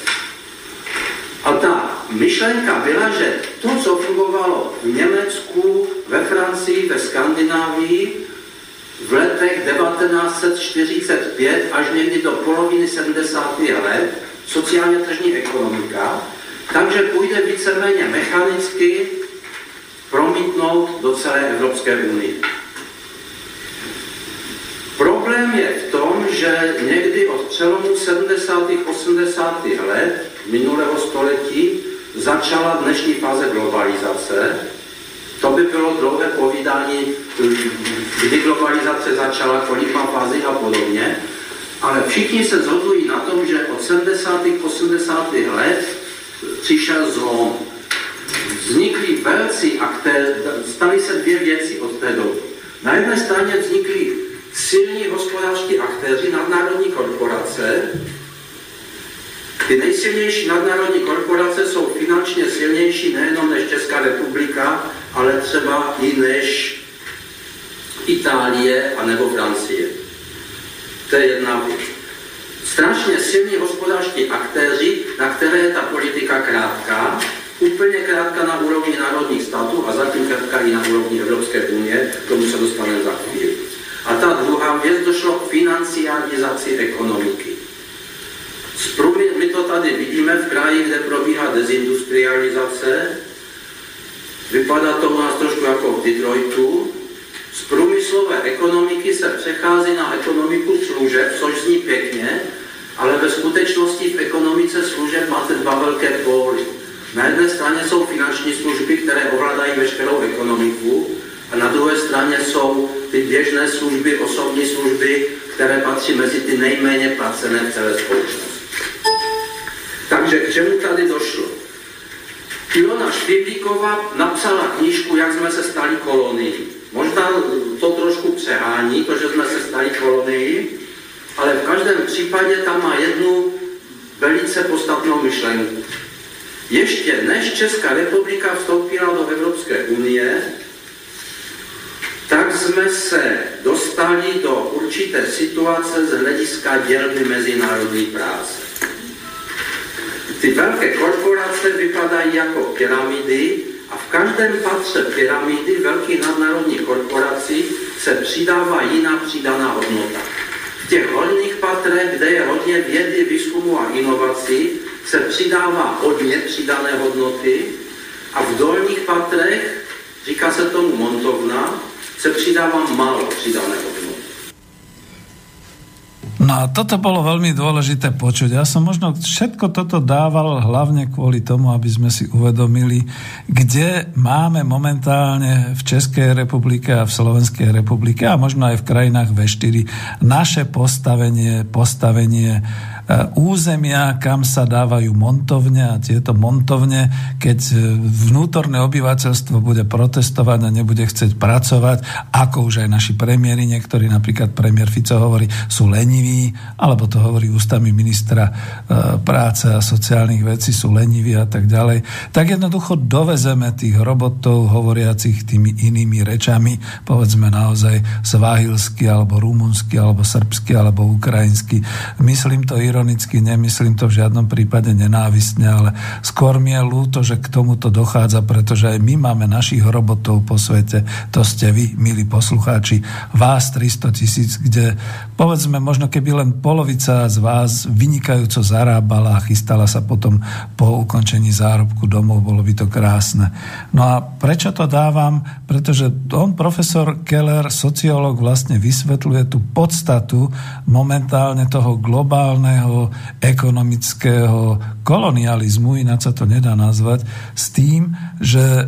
A ta myšlenka byla, že to, co fungovalo v Německu, ve Francii, ve Skandinávii, v letech 1945 až někdy do poloviny 70. let, sociálně tržní ekonomika, takže půjde víceméně mechanicky promítnout do celé Evropské unie. Problém je v tom, že někdy od přelomu 70. 80. let minulého století začala dnešní fáze globalizace. To by bylo dlouhé povídání, kdy globalizace začala, kolik má fázy a podobně. Ale všichni se zhodují na tom, že od 70. 80. let přišel zlom. Vznikly velcí aktéři, staly se dvě věci od té doby. Na jedné straně vznikly silní hospodářští aktéři, nadnárodní korporace. Ty nejsilnější nadnárodní korporace jsou finančně silnější nejenom než Česká republika, ale třeba i než Itálie a nebo Francie. To je jedna věc. Strašně silní hospodářští aktéři, na které je ta politika krátká, úplně krátká na úrovni národních států a zatím krátká i na úrovni Evropské unie, k tomu se dostaneme za chvíli. A ta druhá věc došlo k financializaci ekonomiky. My to tady vidíme v kraji, kde probíhá dezindustrializace. Vypadá to u nás trošku jako v Detroitu. Z průmyslové ekonomiky se přechází na ekonomiku služeb, což zní pěkně, ale ve skutečnosti v ekonomice služeb máte dva velké póly. Na jedné straně jsou finanční služby, které ovládají veškerou ekonomiku, a na druhé straně jsou ty běžné služby, osobní služby, které patří mezi ty nejméně placené v celé společnosti. Takže k čemu tady došlo? Ilona Šviblíková napsala knížku, jak jsme se stali kolonii. Možná to trošku přehání, to, že jsme se stali kolonii, ale v každém případě tam má jednu velice podstatnou myšlenku. Ještě než Česká republika vstoupila do Evropské unie, tak jsme se dostali do určité situace z hlediska dělby mezinárodní práce. Ty velké korporace vypadají jako pyramidy a v každém patře pyramidy velkých nadnárodních korporací se přidává jiná přidaná hodnota. V těch horních patrech, kde je hodně vědy, výzkumu a inovací, se přidává hodně přidané hodnoty a v dolních patrech, říká se tomu montovna, se přidává málo přidané hodnoty. No a toto bolo veľmi dôležité počuť. Ja som možno všetko toto dával hlavne kvôli tomu, aby sme si uvedomili, kde máme momentálne v Českej republike a v Slovenskej republike a možno aj v krajinách V4 naše postavenie, postavenie územia, kam sa dávajú montovne a tieto montovne, keď e, vnútorné obyvateľstvo bude protestovať a nebude chcieť pracovať, ako už aj naši premiéry, niektorí napríklad premiér Fico hovorí, sú leniví, alebo to hovorí ústami ministra e, práce a sociálnych vecí, sú leniví a tak ďalej, tak jednoducho dovezeme tých robotov hovoriacich tými inými rečami, povedzme naozaj svahilsky, alebo rumunsky, alebo srbsky, alebo ukrajinsky. Myslím to ironicky, nemyslím to v žiadnom prípade nenávistne, ale skôr mi je ľúto, že k tomuto dochádza, pretože aj my máme našich robotov po svete, to ste vy, milí poslucháči, vás 300 tisíc, kde povedzme, možno keby len polovica z vás vynikajúco zarábala a chystala sa potom po ukončení zárobku domov, bolo by to krásne. No a prečo to dávam? Pretože on, profesor Keller, sociológ, vlastne vysvetľuje tú podstatu momentálne toho globálneho ekonomického kolonializmu, ináč sa to nedá nazvať, s tým, že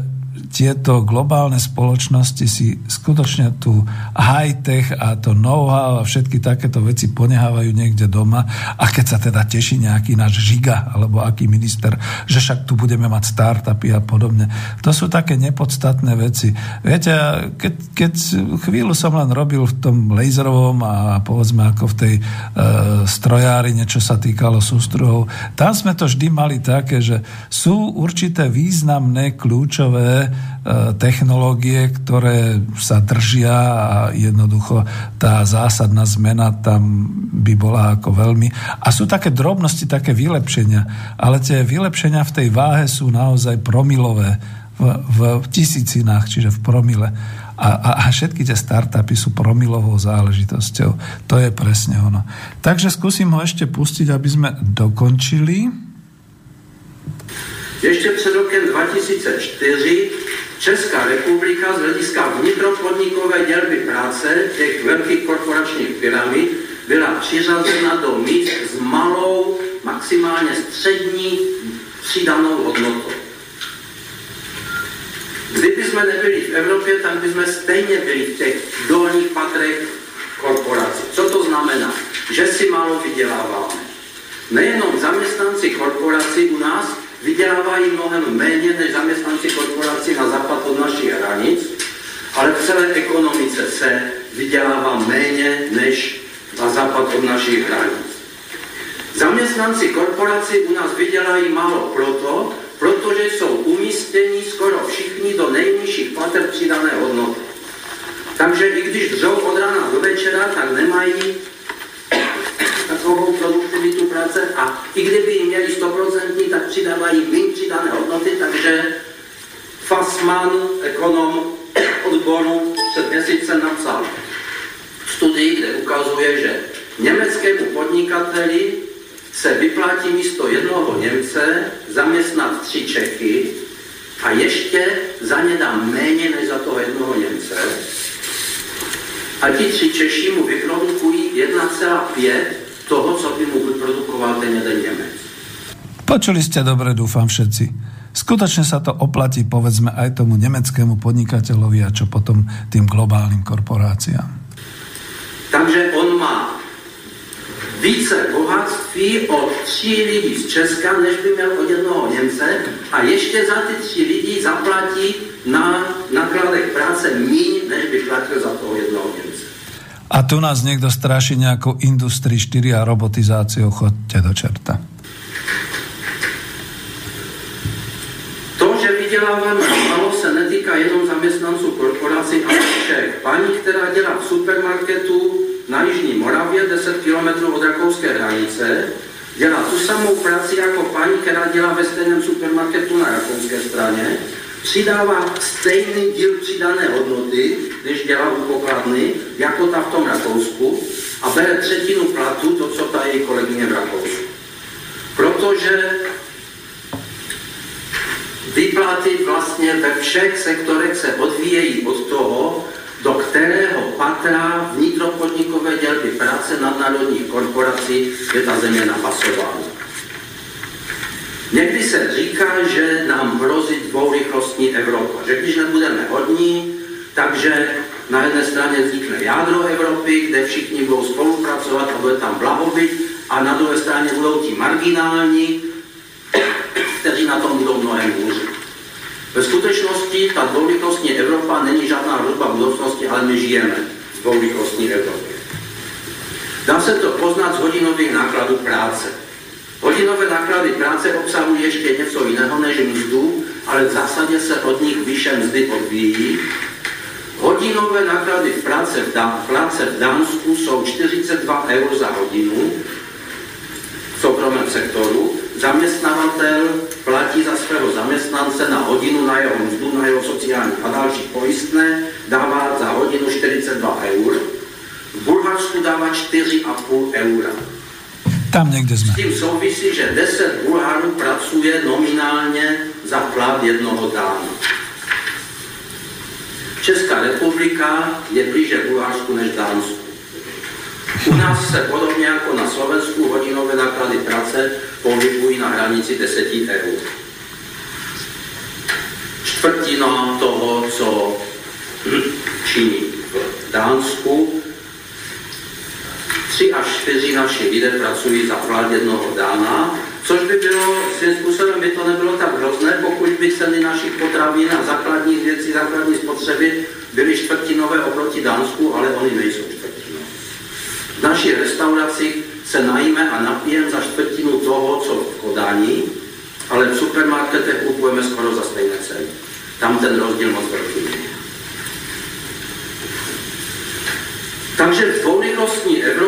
tieto globálne spoločnosti si skutočne tú high-tech a to know-how a všetky takéto veci ponehávajú niekde doma a keď sa teda teší nejaký náš žiga alebo aký minister, že však tu budeme mať startupy a podobne. To sú také nepodstatné veci. Viete, keď, keď chvíľu som len robil v tom laserovom a povedzme ako v tej e, strojári, niečo sa týkalo sústruhov, tam sme to vždy mali také, že sú určité významné kľúčové technológie, ktoré sa držia a jednoducho tá zásadná zmena tam by bola ako veľmi. A sú také drobnosti, také vylepšenia, ale tie vylepšenia v tej váhe sú naozaj promilové v, v tisícinách, čiže v promile. A, a, a všetky tie startupy sú promilovou záležitosťou. To je presne ono. Takže skúsim ho ešte pustiť, aby sme dokončili. Ešte před rokem 2004 Česká republika z hlediska vnitropodnikové dělby práce těch velkých korporačních pyramid byla přiřazena do míst s malou, maximálně střední přidanou hodnotou. Kdyby jsme nebyli v Evropě, tak jsme stejně byli v těch dolních patrech korporací. Co to znamená? Že si málo vyděláváme. Nejenom zaměstnanci korporací u nás vydělávají mnohem méně než zaměstnanci korporací na západ od našich hranic, ale v celé ekonomice se vydělává méně než na západ od našich hranic. Zaměstnanci korporací u nás vydělají málo proto, protože jsou umístěni skoro všichni do nejnižších pater přidané hodnoty. Takže i když dřou od rána do večera, tak nemají takovou produktivitu práce a i kdyby měli 100%, tak přidávají méně přidané hodnoty, takže Fassman, ekonom odboru, před měsícem napsal studii, kde ukazuje, že německému podnikateli se vyplatí místo jednoho Němce zaměstnat tři Čechy a ještě za ně dá méně než za toho jednoho Němce. A ti tři Češi mu vyprodukují 1,5 toho, co by mu vyprodukoval ten jeden Nemec. Počuli ste dobre, dúfam všetci. Skutočne sa to oplatí, povedzme, aj tomu nemeckému podnikateľovi a čo potom tým globálnym korporáciám. Takže on má více bohatství od tří lidí z Česka, než by měl od jednoho Němce a ještě za ty tři lidi zaplatí na nakladech práce míň, než by platil za toho jednoho Němce. A tu nás niekto straší nejakou Industrii 4 a robotizáciou, chodte do čerta. To, že vyděláváme málo, se netýká jenom zaměstnanců korporací, ale všech. Paní, která dělá v supermarketu na Jižní Moravě, 10 km od rakouské hranice, dělá tu samou práci jako paní, která dělá ve stejném supermarketu na rakouské straně, přidává stejný díl přidané hodnoty, když dělá u pokladny, jako ta v tom Rakousku a bere třetinu platu, to, co ta její kolegyně v Rakousku. Protože výplaty vlastně ve všech sektorech se odvíjejí od toho, do kterého patra vnitropodnikové dělby práce nadnárodních korporací je ta země napasována. Někdy se říká, že nám hrozí dvourychlostní Evropa, že když nebudeme hodní, takže na jedné straně vznikne jádro Evropy, kde všichni budou spolupracovat a bude tam blahobyt, a na druhé straně budou ti marginální, kteří na tom budou mnohem hůř. Ve skutečnosti ta dvourychlostní Evropa není žádná hrozba budoucnosti, ale my žijeme v dvourychlostní Evropě. Dá se to poznat z hodinových nákladů práce. Hodinové náklady práce obsahují ještě něco jiného než mzdu, ale v zásadě se od nich vyše mzdy odvíjí. Hodinové náklady v práce v, Dan- práce v Dánsku jsou 42 eur za hodinu, soukromém sektoru, zaměstnavatel platí za svého zaměstnance na hodinu na jeho mzdu, na jeho sociální a další pojistné, dává za hodinu 42 eur, v Bulharsku dává 4,5 eura. Tam někde jsme. S tím souvisí, že 10 Bulharů pracuje nominálně za plat jednoho dána. Česká republika je blíže Bulharsku než Dánsku. U nás se podobně jako na Slovensku hodinové náklady práce pohybují na hranici 10 eur. Čtvrtina toho, co činí v Dánsku, tři až čtyři naši lidé pracují za plat jednoho dána, což by bylo, svým způsobem by to nebylo tak hrozné, pokud by ceny našich potravin a základních věcí, základní spotřeby byly čtvrtinové oproti Dánsku, ale oni nejsou čtvrtinové. V naší restauraci se najíme a napijeme za čtvrtinu toho, co v Kodani, ale v supermarketech kupujeme skoro za stejné ceny. Tam ten rozdíl moc velký. Takže dvourychlostní Evropě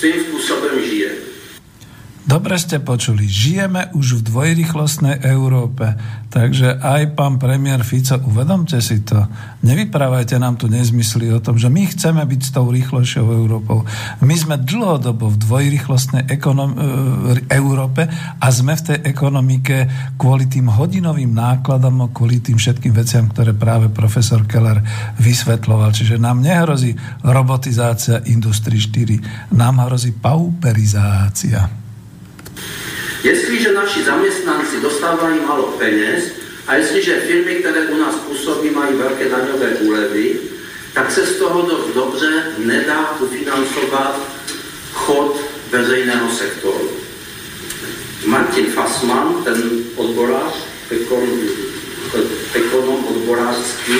6% abrangia Dobre ste počuli, žijeme už v dvojrychlostnej Európe, takže aj pán premiér Fico, uvedomte si to, nevyprávajte nám tu nezmysly o tom, že my chceme byť s tou rýchlejšou Európou. My sme dlhodobo v dvojrychlostnej ekonom- e, Európe a sme v tej ekonomike kvôli tým hodinovým nákladom a kvôli tým všetkým veciam, ktoré práve profesor Keller vysvetloval. Čiže nám nehrozí robotizácia Industrie 4, nám hrozí pauperizácia. Jestliže naši zaměstnanci dostávají málo peněz a jestliže firmy, které u nás působí, mají velké daňové úlevy, tak se z toho dost dobře nedá ufinancovat chod veřejného sektoru. Martin Fassman, ten odborář, ekonom, odborářský,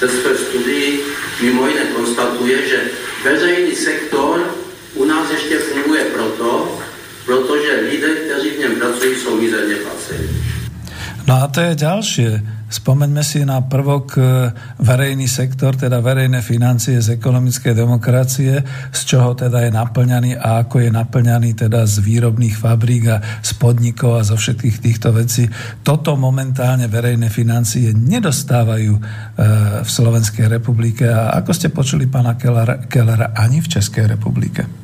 ten své studii mimo jiné konstatuje, že veřejný sektor u nás ještě funguje proto, protože lidé, kteří v něm pracují, jsou mizerně placení. No a to je ďalšie. Spomeňme si na prvok e, verejný sektor, teda verejné financie z ekonomickej demokracie, z čoho teda je naplňaný a ako je naplňaný teda z výrobných fabrík a z podnikov a zo všetkých týchto vecí. Toto momentálne verejné financie nedostávajú e, v Slovenskej republike a ako ste počuli pána Kellera, Kellera ani v Českej republike.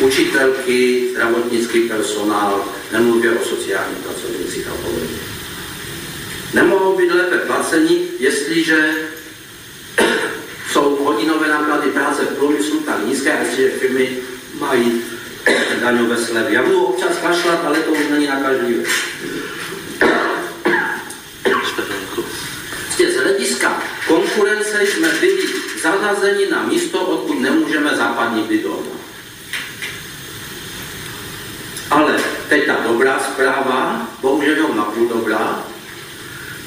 Učitelky, zdravotnický personál, nemluvě o sociálních pracovnících a podobně. Nemohou být lépe placeni, jestliže jsou hodinové náklady práce v průmyslu tak nízké, a jestliže firmy mají daňové slevy. Já budu občas kašlat, ale to už není nakažlivé. Prostě z hlediska konkurence jsme byli zařazeni na místo, odkud nemůžeme západní být doma. Ale teď ta dobrá zpráva, bohužel jenom napůl dobrá,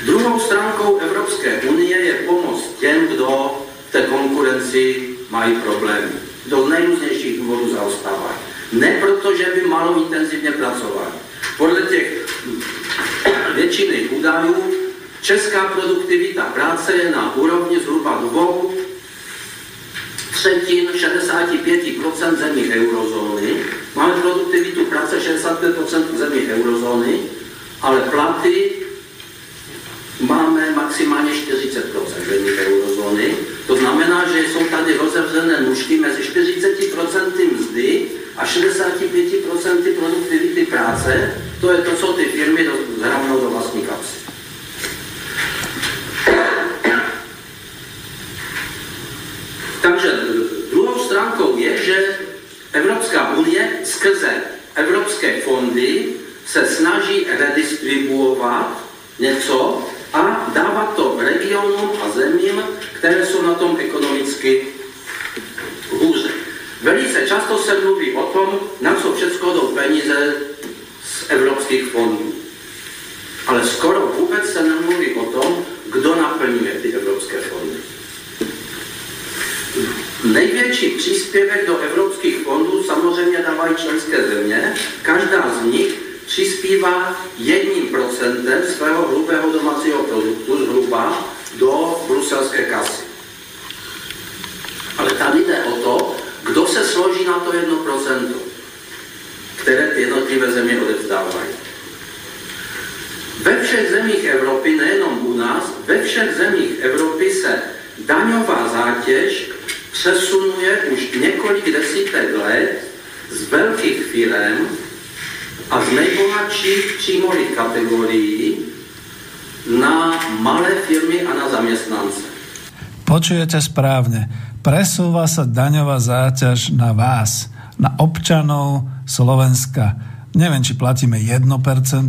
Druhou stránkou Evropské unie je pomoc těm, kdo v té konkurenci mají problémy. Do nejrůznějších důvodů zaostávají. Ne proto, že by malo intenzivně pracovali. Podle těch většiny údajů česká produktivita práce je na úrovni zhruba dvou třetin 65% zemí eurozóny. Máme produktivitu práce 65% zemí eurozóny, ale platy máme maximálně 40% zemí eurozóny. To znamená, že jsou tady rozevřené nůžky mezi 40% mzdy a 65% produktivity práce. To je to, co ty firmy zhravnou do vlastní kapsy. Takže druhou stránkou je, že Evropská unie skrze evropské fondy se snaží redistribuovat něco a dávat to regionům a zemím, které jsou na tom ekonomicky hůře. Velice často se mluví o tom, na co všechno jdou peníze z evropských fondů. Ale skoro vůbec se nemluví o tom, kdo naplňuje ty evropské fondy. Největší příspěvek do evropských fondů samozřejmě dávají členské země. Každá z nich přispívá jedním procentem svého hrubého domácího produktu zhruba do bruselské kasy. Ale tady jde o to, kdo se složí na to 1%, které ty jednotlivé země odevzdávají. Ve všech zemích Evropy, nejenom u nás, ve všech zemích Evropy se daňová zátěž přesunuje už několik desítek let z veľkých firm a z nejbohatších příjmových kategórií na malé firmy a na zamestnance. Počujete správne. Presúva sa daňová záťaž na vás, na občanov Slovenska neviem, či platíme 1%,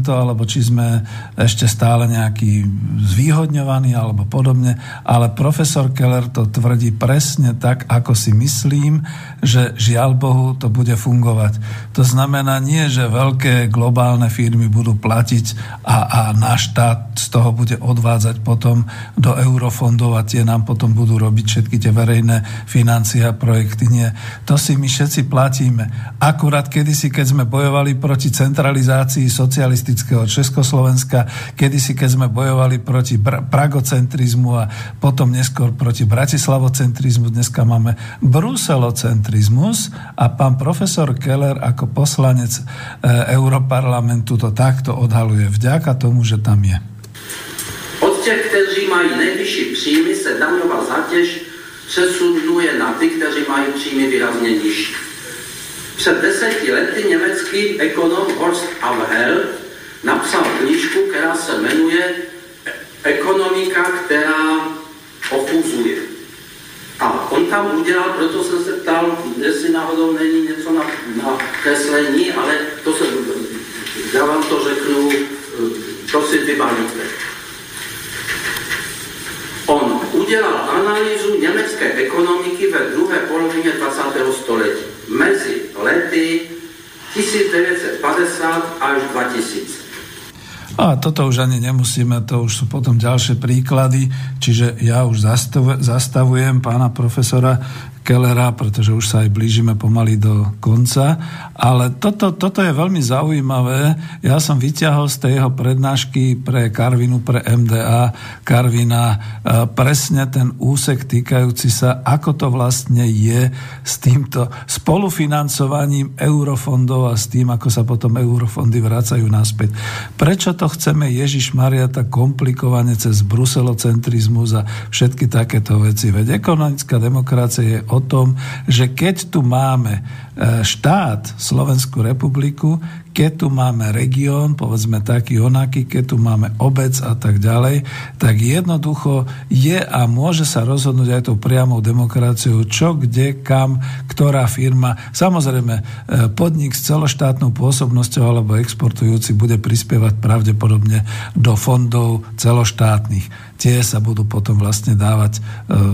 alebo či sme ešte stále nejaký zvýhodňovaní, alebo podobne, ale profesor Keller to tvrdí presne tak, ako si myslím, že žiaľ Bohu to bude fungovať. To znamená nie, že veľké globálne firmy budú platiť a, a náš štát z toho bude odvádzať potom do eurofondov a tie nám potom budú robiť všetky tie verejné financie a projekty. Nie. To si my všetci platíme. Akurát kedysi, keď sme bojovali pro proti centralizácii socialistického Československa, kedysi keď sme bojovali proti pragocentrizmu a potom neskôr proti bratislavocentrizmu, dneska máme bruselocentrizmus a pán profesor Keller ako poslanec e, Europarlamentu to takto odhaluje vďaka tomu, že tam je. Od těch, kteří mají nejvyšší příjmy, se daňová zátěž přesunuje na ty, kteří mají příjmy výrazně nižší. Před deseti lety německý ekonom Horst Avhel napsal knižku, která se jmenuje Ekonomika, která ochuzuje. A on tam udělal, proto jsem se ptal, jestli náhodou není něco na, na kreslení, ale to se, já vám to řeknu, to si vybavíte. On udělal analýzu německé ekonomiky ve druhé polovině 20. století mezi lety 1950 až 2000. A toto už ani nemusíme, to už sú potom ďalšie príklady, čiže ja už zastavujem pána profesora Kellera, pretože už sa aj blížime pomaly do konca. Ale toto, toto je veľmi zaujímavé. Ja som vyťahol z tej jeho prednášky pre Karvinu, pre MDA Karvina e, presne ten úsek týkajúci sa, ako to vlastne je s týmto spolufinancovaním eurofondov a s tým, ako sa potom eurofondy vracajú naspäť. Prečo to chceme Ježiš Maria tak komplikovane cez bruselocentrizmus a všetky takéto veci? Veď ekonomická demokracia je o tom, že keď tu máme štát, Slovenskú republiku, keď tu máme región, povedzme taký onaký, keď tu máme obec a tak ďalej, tak jednoducho je a môže sa rozhodnúť aj tou priamou demokraciou, čo, kde, kam, ktorá firma. Samozrejme, e, podnik s celoštátnou pôsobnosťou alebo exportujúci bude prispievať pravdepodobne do fondov celoštátnych tie sa budú potom vlastne dávať, e,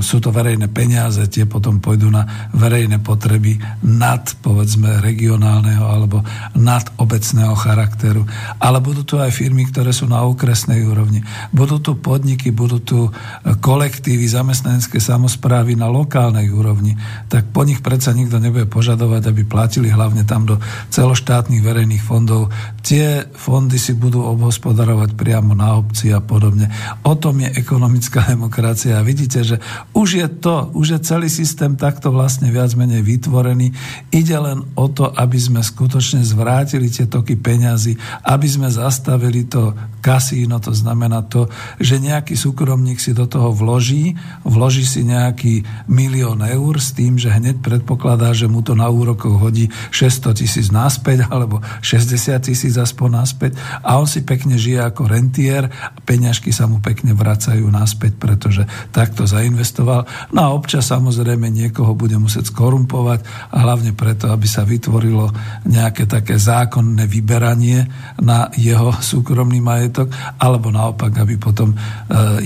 sú to verejné peniaze, tie potom pôjdu na verejné potreby nad, povedzme, regionálneho alebo nad obecného charakteru. Ale budú tu aj firmy, ktoré sú na okresnej úrovni. Budú tu podniky, budú tu e, kolektívy, zamestnanecké samozprávy na lokálnej úrovni. Tak po nich predsa nikto nebude požadovať, aby platili hlavne tam do celoštátnych verejných fondov. Tie fondy si budú obhospodarovať priamo na obci a podobne. O tom je ekonomická demokracia. A vidíte, že už je to, už je celý systém takto vlastne viac menej vytvorený. Ide len o to, aby sme skutočne zvrátili tie toky peňazí, aby sme zastavili to kasíno, to znamená to, že nejaký súkromník si do toho vloží, vloží si nejaký milión eur s tým, že hneď predpokladá, že mu to na úrokoch hodí 600 tisíc naspäť alebo 60 tisíc aspoň naspäť a on si pekne žije ako rentier a peňažky sa mu pekne vracajú naspäť, pretože takto zainvestoval. No a občas samozrejme niekoho bude musieť skorumpovať a hlavne preto, aby sa vytvorilo nejaké také zákonné vyberanie na jeho súkromný majetok alebo naopak, aby potom e,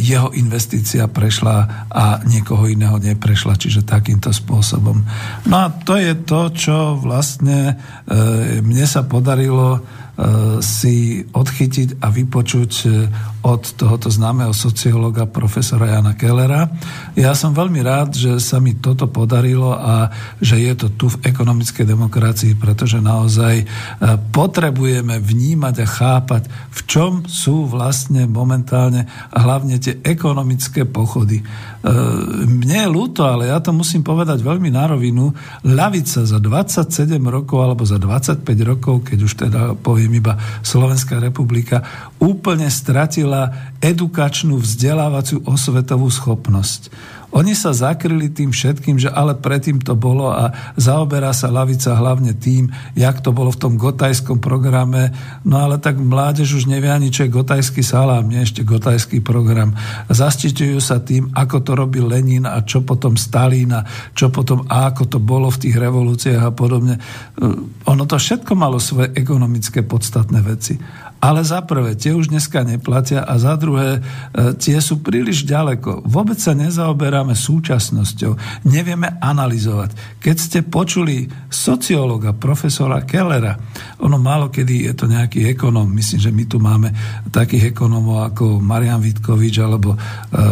jeho investícia prešla a niekoho iného neprešla, čiže takýmto spôsobom. No a to je to, čo vlastne e, mne sa podarilo si odchytiť a vypočuť e, od tohoto známeho sociológa profesora Jana Kellera. Ja som veľmi rád, že sa mi toto podarilo a že je to tu v ekonomickej demokracii, pretože naozaj potrebujeme vnímať a chápať, v čom sú vlastne momentálne hlavne tie ekonomické pochody. Mne je ľúto, ale ja to musím povedať veľmi na rovinu, ľavica za 27 rokov alebo za 25 rokov, keď už teda poviem iba Slovenská republika, úplne stratila edukačnú vzdelávaciu osvetovú schopnosť. Oni sa zakryli tým všetkým, že ale predtým to bolo a zaoberá sa lavica hlavne tým, jak to bolo v tom gotajskom programe. No ale tak mládež už nevie ani, čo je gotajský salám, nie ešte gotajský program. Zastiťujú sa tým, ako to robil Lenin a čo potom Stalin čo potom a ako to bolo v tých revolúciách a podobne. Ono to všetko malo svoje ekonomické podstatné veci. Ale za prvé, tie už dneska neplatia a za druhé, e, tie sú príliš ďaleko. Vôbec sa nezaoberáme súčasnosťou, nevieme analyzovať. Keď ste počuli sociológa, profesora Kellera, ono málo kedy je to nejaký ekonom, myslím, že my tu máme takých ekonomov ako Marian Vitkovič, alebo e,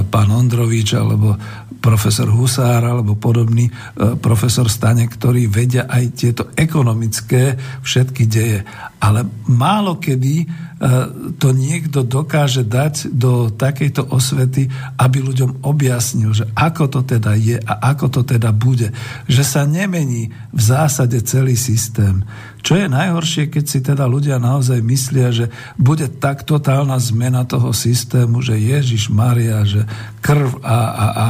pán Ondrovič, alebo profesor Husár, alebo podobný e, profesor Stane, ktorí vedia aj tieto ekonomické všetky deje ale málo kedy e, to niekto dokáže dať do takejto osvety, aby ľuďom objasnil, že ako to teda je a ako to teda bude. Že sa nemení v zásade celý systém. Čo je najhoršie, keď si teda ľudia naozaj myslia, že bude tak totálna zmena toho systému, že Ježiš Maria, že krv a, a, a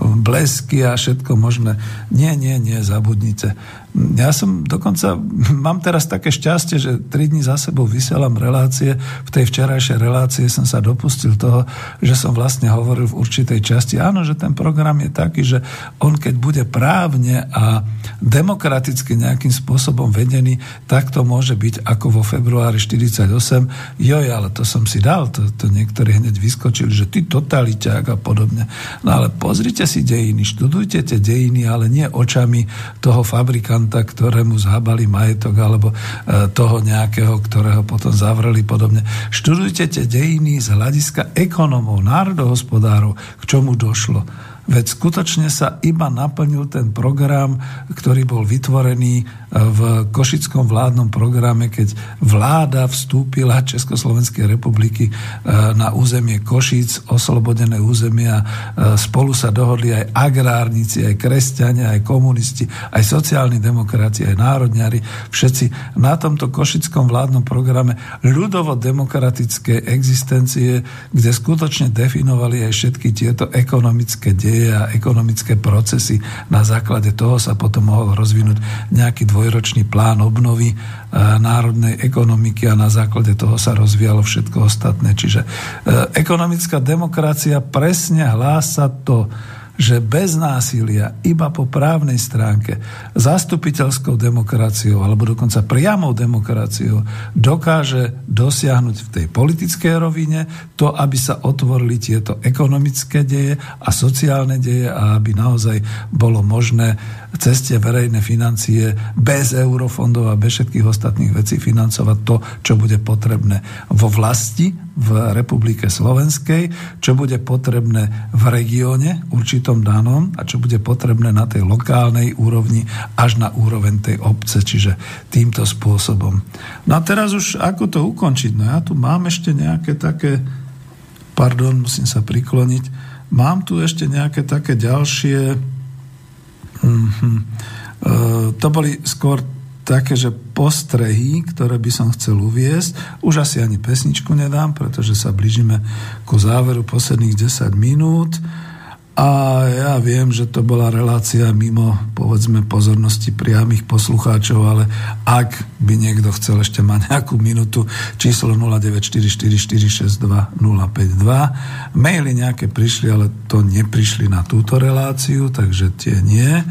blesky a všetko možné. Nie, nie, nie, zabudnite. Ja som dokonca, mám teraz také šťastie, že tri dní za sebou vysielam relácie. V tej včerajšej relácie som sa dopustil toho, že som vlastne hovoril v určitej časti. Áno, že ten program je taký, že on keď bude právne a demokraticky nejakým spôsobom vedený, tak to môže byť ako vo februári 48. Joj, ale to som si dal, to, to niektorí hneď vyskočili, že ty totaliťák a podobne. No ale pozrite si dejiny, študujte tie dejiny, ale nie očami toho fabrikanta, migranta, ktorému zhábali majetok, alebo e, toho nejakého, ktorého potom zavreli podobne. Študujte tie dejiny z hľadiska ekonomov, národohospodárov, k čomu došlo Veď skutočne sa iba naplnil ten program, ktorý bol vytvorený v Košickom vládnom programe, keď vláda vstúpila Československej republiky e, na územie Košic, oslobodené územia. E, spolu sa dohodli aj agrárnici, aj kresťania, aj komunisti, aj sociálni demokrati, aj národňari. Všetci na tomto Košickom vládnom programe ľudovo-demokratické existencie, kde skutočne definovali aj všetky tieto ekonomické deje a ekonomické procesy. Na základe toho sa potom mohol rozvinúť nejaký dvojročný plán obnovy e, národnej ekonomiky a na základe toho sa rozvíjalo všetko ostatné. Čiže e, ekonomická demokracia presne hlása to, že bez násilia, iba po právnej stránke, zastupiteľskou demokraciou alebo dokonca priamou demokraciou dokáže dosiahnuť v tej politickej rovine to, aby sa otvorili tieto ekonomické deje a sociálne deje a aby naozaj bolo možné cez tie verejné financie bez eurofondov a bez všetkých ostatných vecí financovať to, čo bude potrebné vo vlasti, v Republike Slovenskej, čo bude potrebné v regióne určitom danom a čo bude potrebné na tej lokálnej úrovni až na úroveň tej obce, čiže týmto spôsobom. No a teraz už ako to ukončiť? No ja tu mám ešte nejaké také, pardon, musím sa prikloniť, mám tu ešte nejaké také ďalšie, mm-hmm. e, to boli skôr také, že postrehy, ktoré by som chcel uviesť. Už asi ani pesničku nedám, pretože sa blížime ku záveru posledných 10 minút. A ja viem, že to bola relácia mimo, povedzme, pozornosti priamých poslucháčov, ale ak by niekto chcel ešte mať nejakú minútu, číslo 0944462052. Maily nejaké prišli, ale to neprišli na túto reláciu, takže tie nie.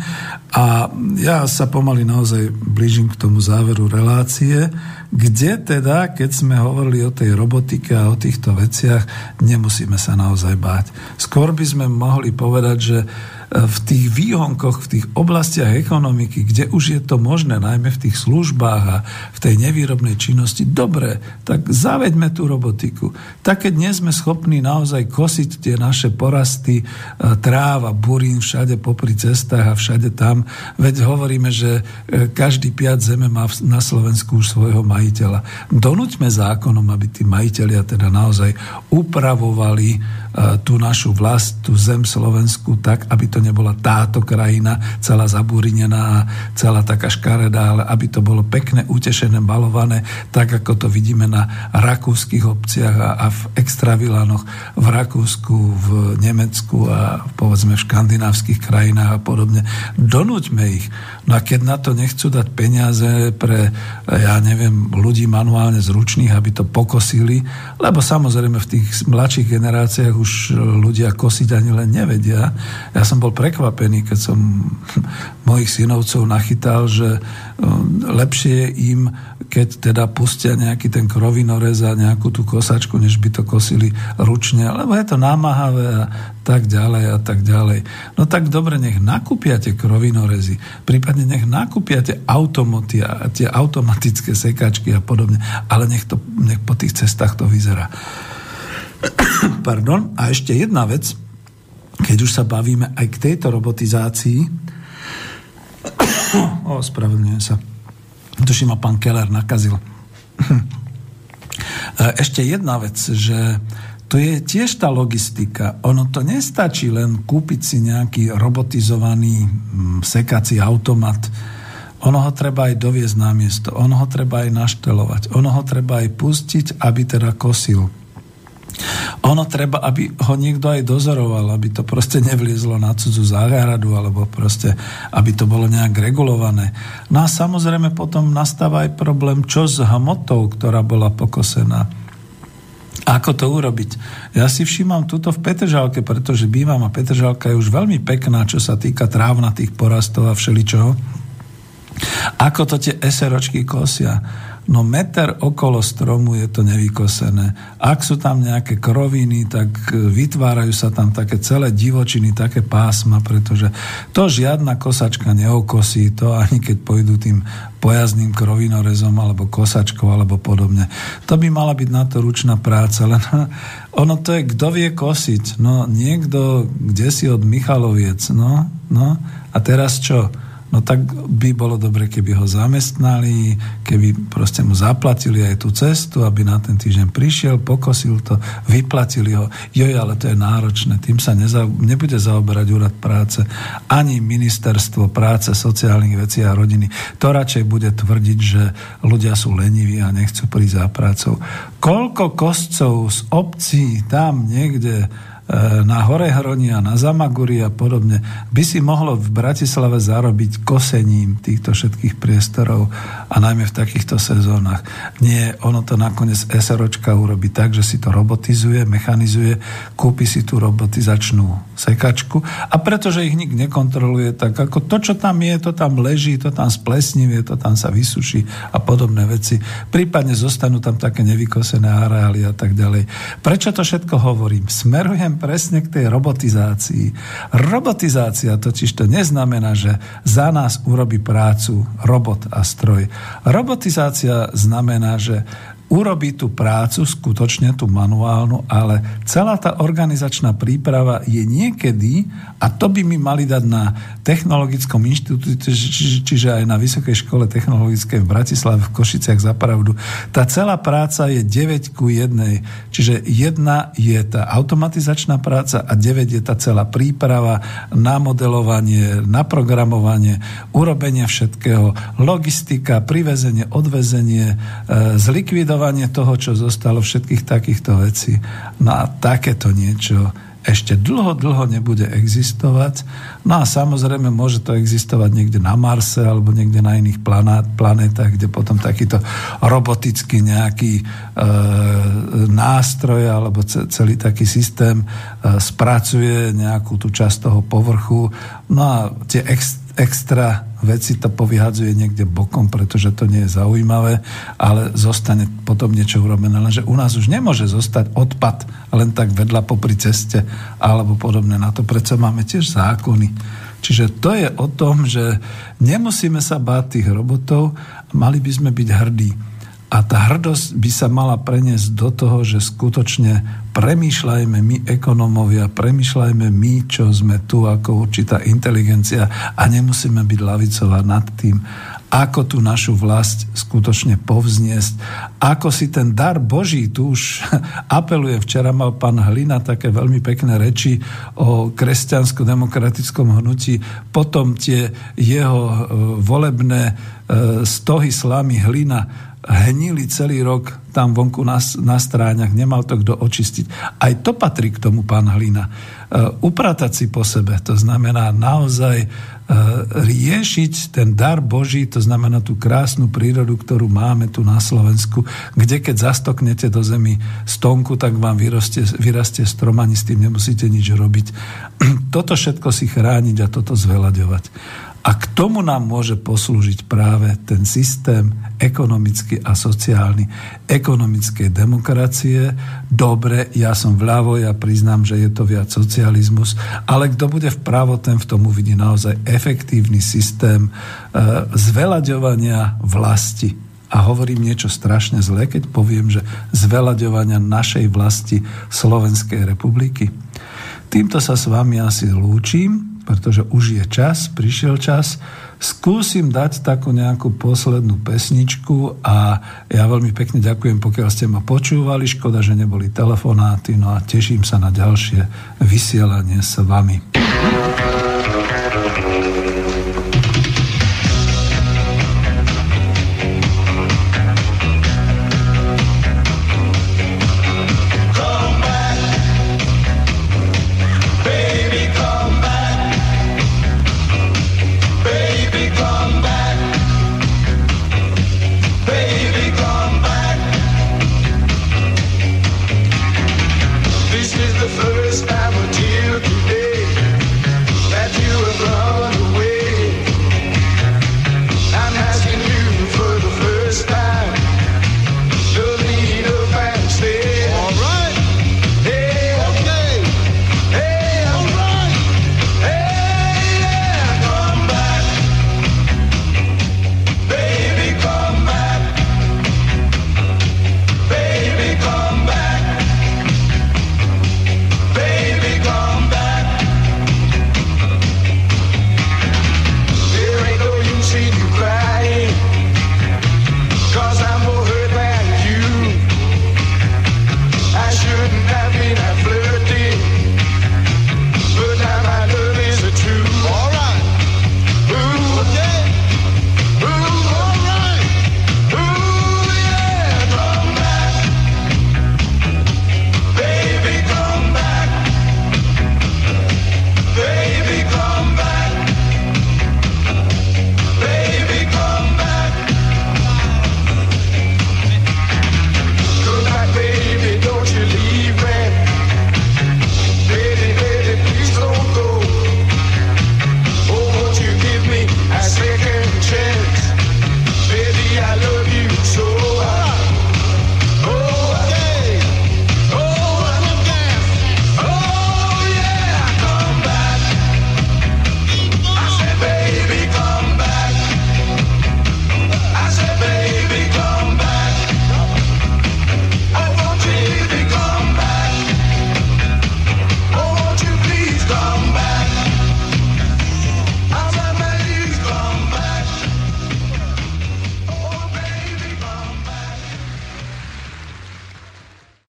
A ja sa pomaly naozaj blížim k tomu záveru relácie kde teda, keď sme hovorili o tej robotike a o týchto veciach, nemusíme sa naozaj báť. Skôr by sme mohli povedať, že v tých výhonkoch, v tých oblastiach ekonomiky, kde už je to možné, najmä v tých službách a v tej nevýrobnej činnosti, dobre, tak zaveďme tú robotiku. Tak keď nie sme schopní naozaj kosiť tie naše porasty, e, tráva, burín všade popri cestách a všade tam, veď hovoríme, že e, každý piat zeme má na Slovensku už svojho majiteľa. Donuťme zákonom, aby tí majiteľia teda naozaj upravovali tú našu vlast, tú zem Slovensku tak, aby to nebola táto krajina celá zabúrinená celá taká škaredá, ale aby to bolo pekné, utešené, balované, tak ako to vidíme na rakúskych obciach a, a v extravilanoch v Rakúsku, v Nemecku a povedzme v škandinávskych krajinách a podobne. Donúťme ich. No a keď na to nechcú dať peniaze pre, ja neviem, ľudí manuálne zručných, aby to pokosili, lebo samozrejme v tých mladších generáciách už ľudia kosiť ani len nevedia. Ja som bol prekvapený, keď som mojich synovcov nachytal, že um, lepšie je im, keď teda pustia nejaký ten krovinorez a nejakú tú kosačku, než by to kosili ručne, lebo je to námahavé a tak ďalej a tak ďalej. No tak dobre, nech nakúpia tie krovinorezy, prípadne nech nakúpia tie automoty a tie automatické sekačky a podobne, ale nech, to, nech po tých cestách to vyzerá. Pardon. A ešte jedna vec, keď už sa bavíme aj k tejto robotizácii, ospravedlňujem sa, tuším ma pán Keller nakazil. Ešte jedna vec, že to je tiež tá logistika. Ono to nestačí len kúpiť si nejaký robotizovaný mm, sekací automat. Ono ho treba aj doviezť na miesto. Ono ho treba aj naštelovať. Ono ho treba aj pustiť, aby teda kosil. Ono treba, aby ho niekto aj dozoroval, aby to proste nevliezlo na cudzú záhradu, alebo proste, aby to bolo nejak regulované. No a samozrejme potom nastáva aj problém, čo s hmotou, ktorá bola pokosená. Ako to urobiť? Ja si všímam túto v Petržalke, pretože bývam a Petržalka je už veľmi pekná, čo sa týka trávnatých porastov a všeličoho. Ako to tie eseročky kosia? No meter okolo stromu je to nevykosené. Ak sú tam nejaké kroviny, tak e, vytvárajú sa tam také celé divočiny, také pásma, pretože to žiadna kosačka neokosí, to ani keď pôjdu tým pojazdným krovinorezom alebo kosačkou alebo podobne. To by mala byť na to ručná práca, len ono to je, kto vie kosiť. No niekto, kde si od Michaloviec, no, no, a teraz čo? No tak by bolo dobre, keby ho zamestnali, keby proste mu zaplatili aj tú cestu, aby na ten týždeň prišiel, pokosil to, vyplatili ho. Joj, ale to je náročné, tým sa neza, nebude zaoberať úrad práce, ani ministerstvo práce, sociálnych vecí a rodiny. To radšej bude tvrdiť, že ľudia sú leniví a nechcú prísť za prácou. Koľko kostcov z obcí tam niekde na Horehroni a na Zamaguri a podobne, by si mohlo v Bratislave zarobiť kosením týchto všetkých priestorov a najmä v takýchto sezónach. Nie, ono to nakoniec SROčka urobí tak, že si to robotizuje, mechanizuje, kúpi si tú robotizačnú sekačku a pretože ich nik nekontroluje, tak ako to, čo tam je, to tam leží, to tam splesnivie, to tam sa vysuší a podobné veci. Prípadne zostanú tam také nevykosené areály a tak ďalej. Prečo to všetko hovorím? Smerujem presne k tej robotizácii. Robotizácia totiž to neznamená, že za nás urobí prácu robot a stroj. Robotizácia znamená, že urobí tú prácu, skutočne tú manuálnu, ale celá tá organizačná príprava je niekedy, a to by mi mali dať na Technologickom inštitúte, čiže aj na Vysokej škole technologickej v Bratislave, v Košiciach za pravdu, tá celá práca je 9 ku 1, čiže jedna je tá automatizačná práca a 9 je tá celá príprava, namodelovanie, naprogramovanie, urobenie všetkého, logistika, privezenie, odvezenie, e, zlikvidovanie zlikvidovanie toho, čo zostalo, všetkých takýchto vecí. No a takéto niečo ešte dlho, dlho nebude existovať. No a samozrejme môže to existovať niekde na Marse alebo niekde na iných planát, planetách, kde potom takýto robotický nejaký e, nástroj alebo celý taký systém e, spracuje nejakú tú časť toho povrchu. No a tie ex, extra veci to povyhadzuje niekde bokom, pretože to nie je zaujímavé, ale zostane potom niečo urobené. Lenže u nás už nemôže zostať odpad len tak vedľa popri ceste alebo podobné na to. Prečo máme tiež zákony. Čiže to je o tom, že nemusíme sa báť tých robotov, mali by sme byť hrdí. A tá hrdosť by sa mala preniesť do toho, že skutočne premýšľajme my ekonomovia, premýšľajme my, čo sme tu ako určitá inteligencia a nemusíme byť lavicová nad tým, ako tú našu vlast skutočne povzniesť, ako si ten dar Boží, tu už apeluje, včera mal pán Hlina také veľmi pekné reči o kresťansko-demokratickom hnutí, potom tie jeho e, volebné e, stohy slamy Hlina hnili celý rok tam vonku na, na stráňach, nemal to kto očistiť. Aj to patrí k tomu, pán Hlina. E, upratať si po sebe, to znamená naozaj e, riešiť ten dar Boží, to znamená tú krásnu prírodu, ktorú máme tu na Slovensku, kde keď zastoknete do zemi stonku, tak vám vyrastie, vyrastie strom, ani s tým nemusíte nič robiť. Toto všetko si chrániť a toto zveľaďovať. A k tomu nám môže poslúžiť práve ten systém ekonomický a sociálny, ekonomickej demokracie. Dobre, ja som vľavo, ja priznám, že je to viac socializmus, ale kto bude vpravo, ten v tom uvidí naozaj efektívny systém e, zveľaďovania vlasti. A hovorím niečo strašne zlé, keď poviem, že zveľaďovania našej vlasti Slovenskej republiky. Týmto sa s vami asi lúčim pretože už je čas, prišiel čas. Skúsim dať takú nejakú poslednú pesničku a ja veľmi pekne ďakujem, pokiaľ ste ma počúvali. Škoda, že neboli telefonáty, no a teším sa na ďalšie vysielanie s vami.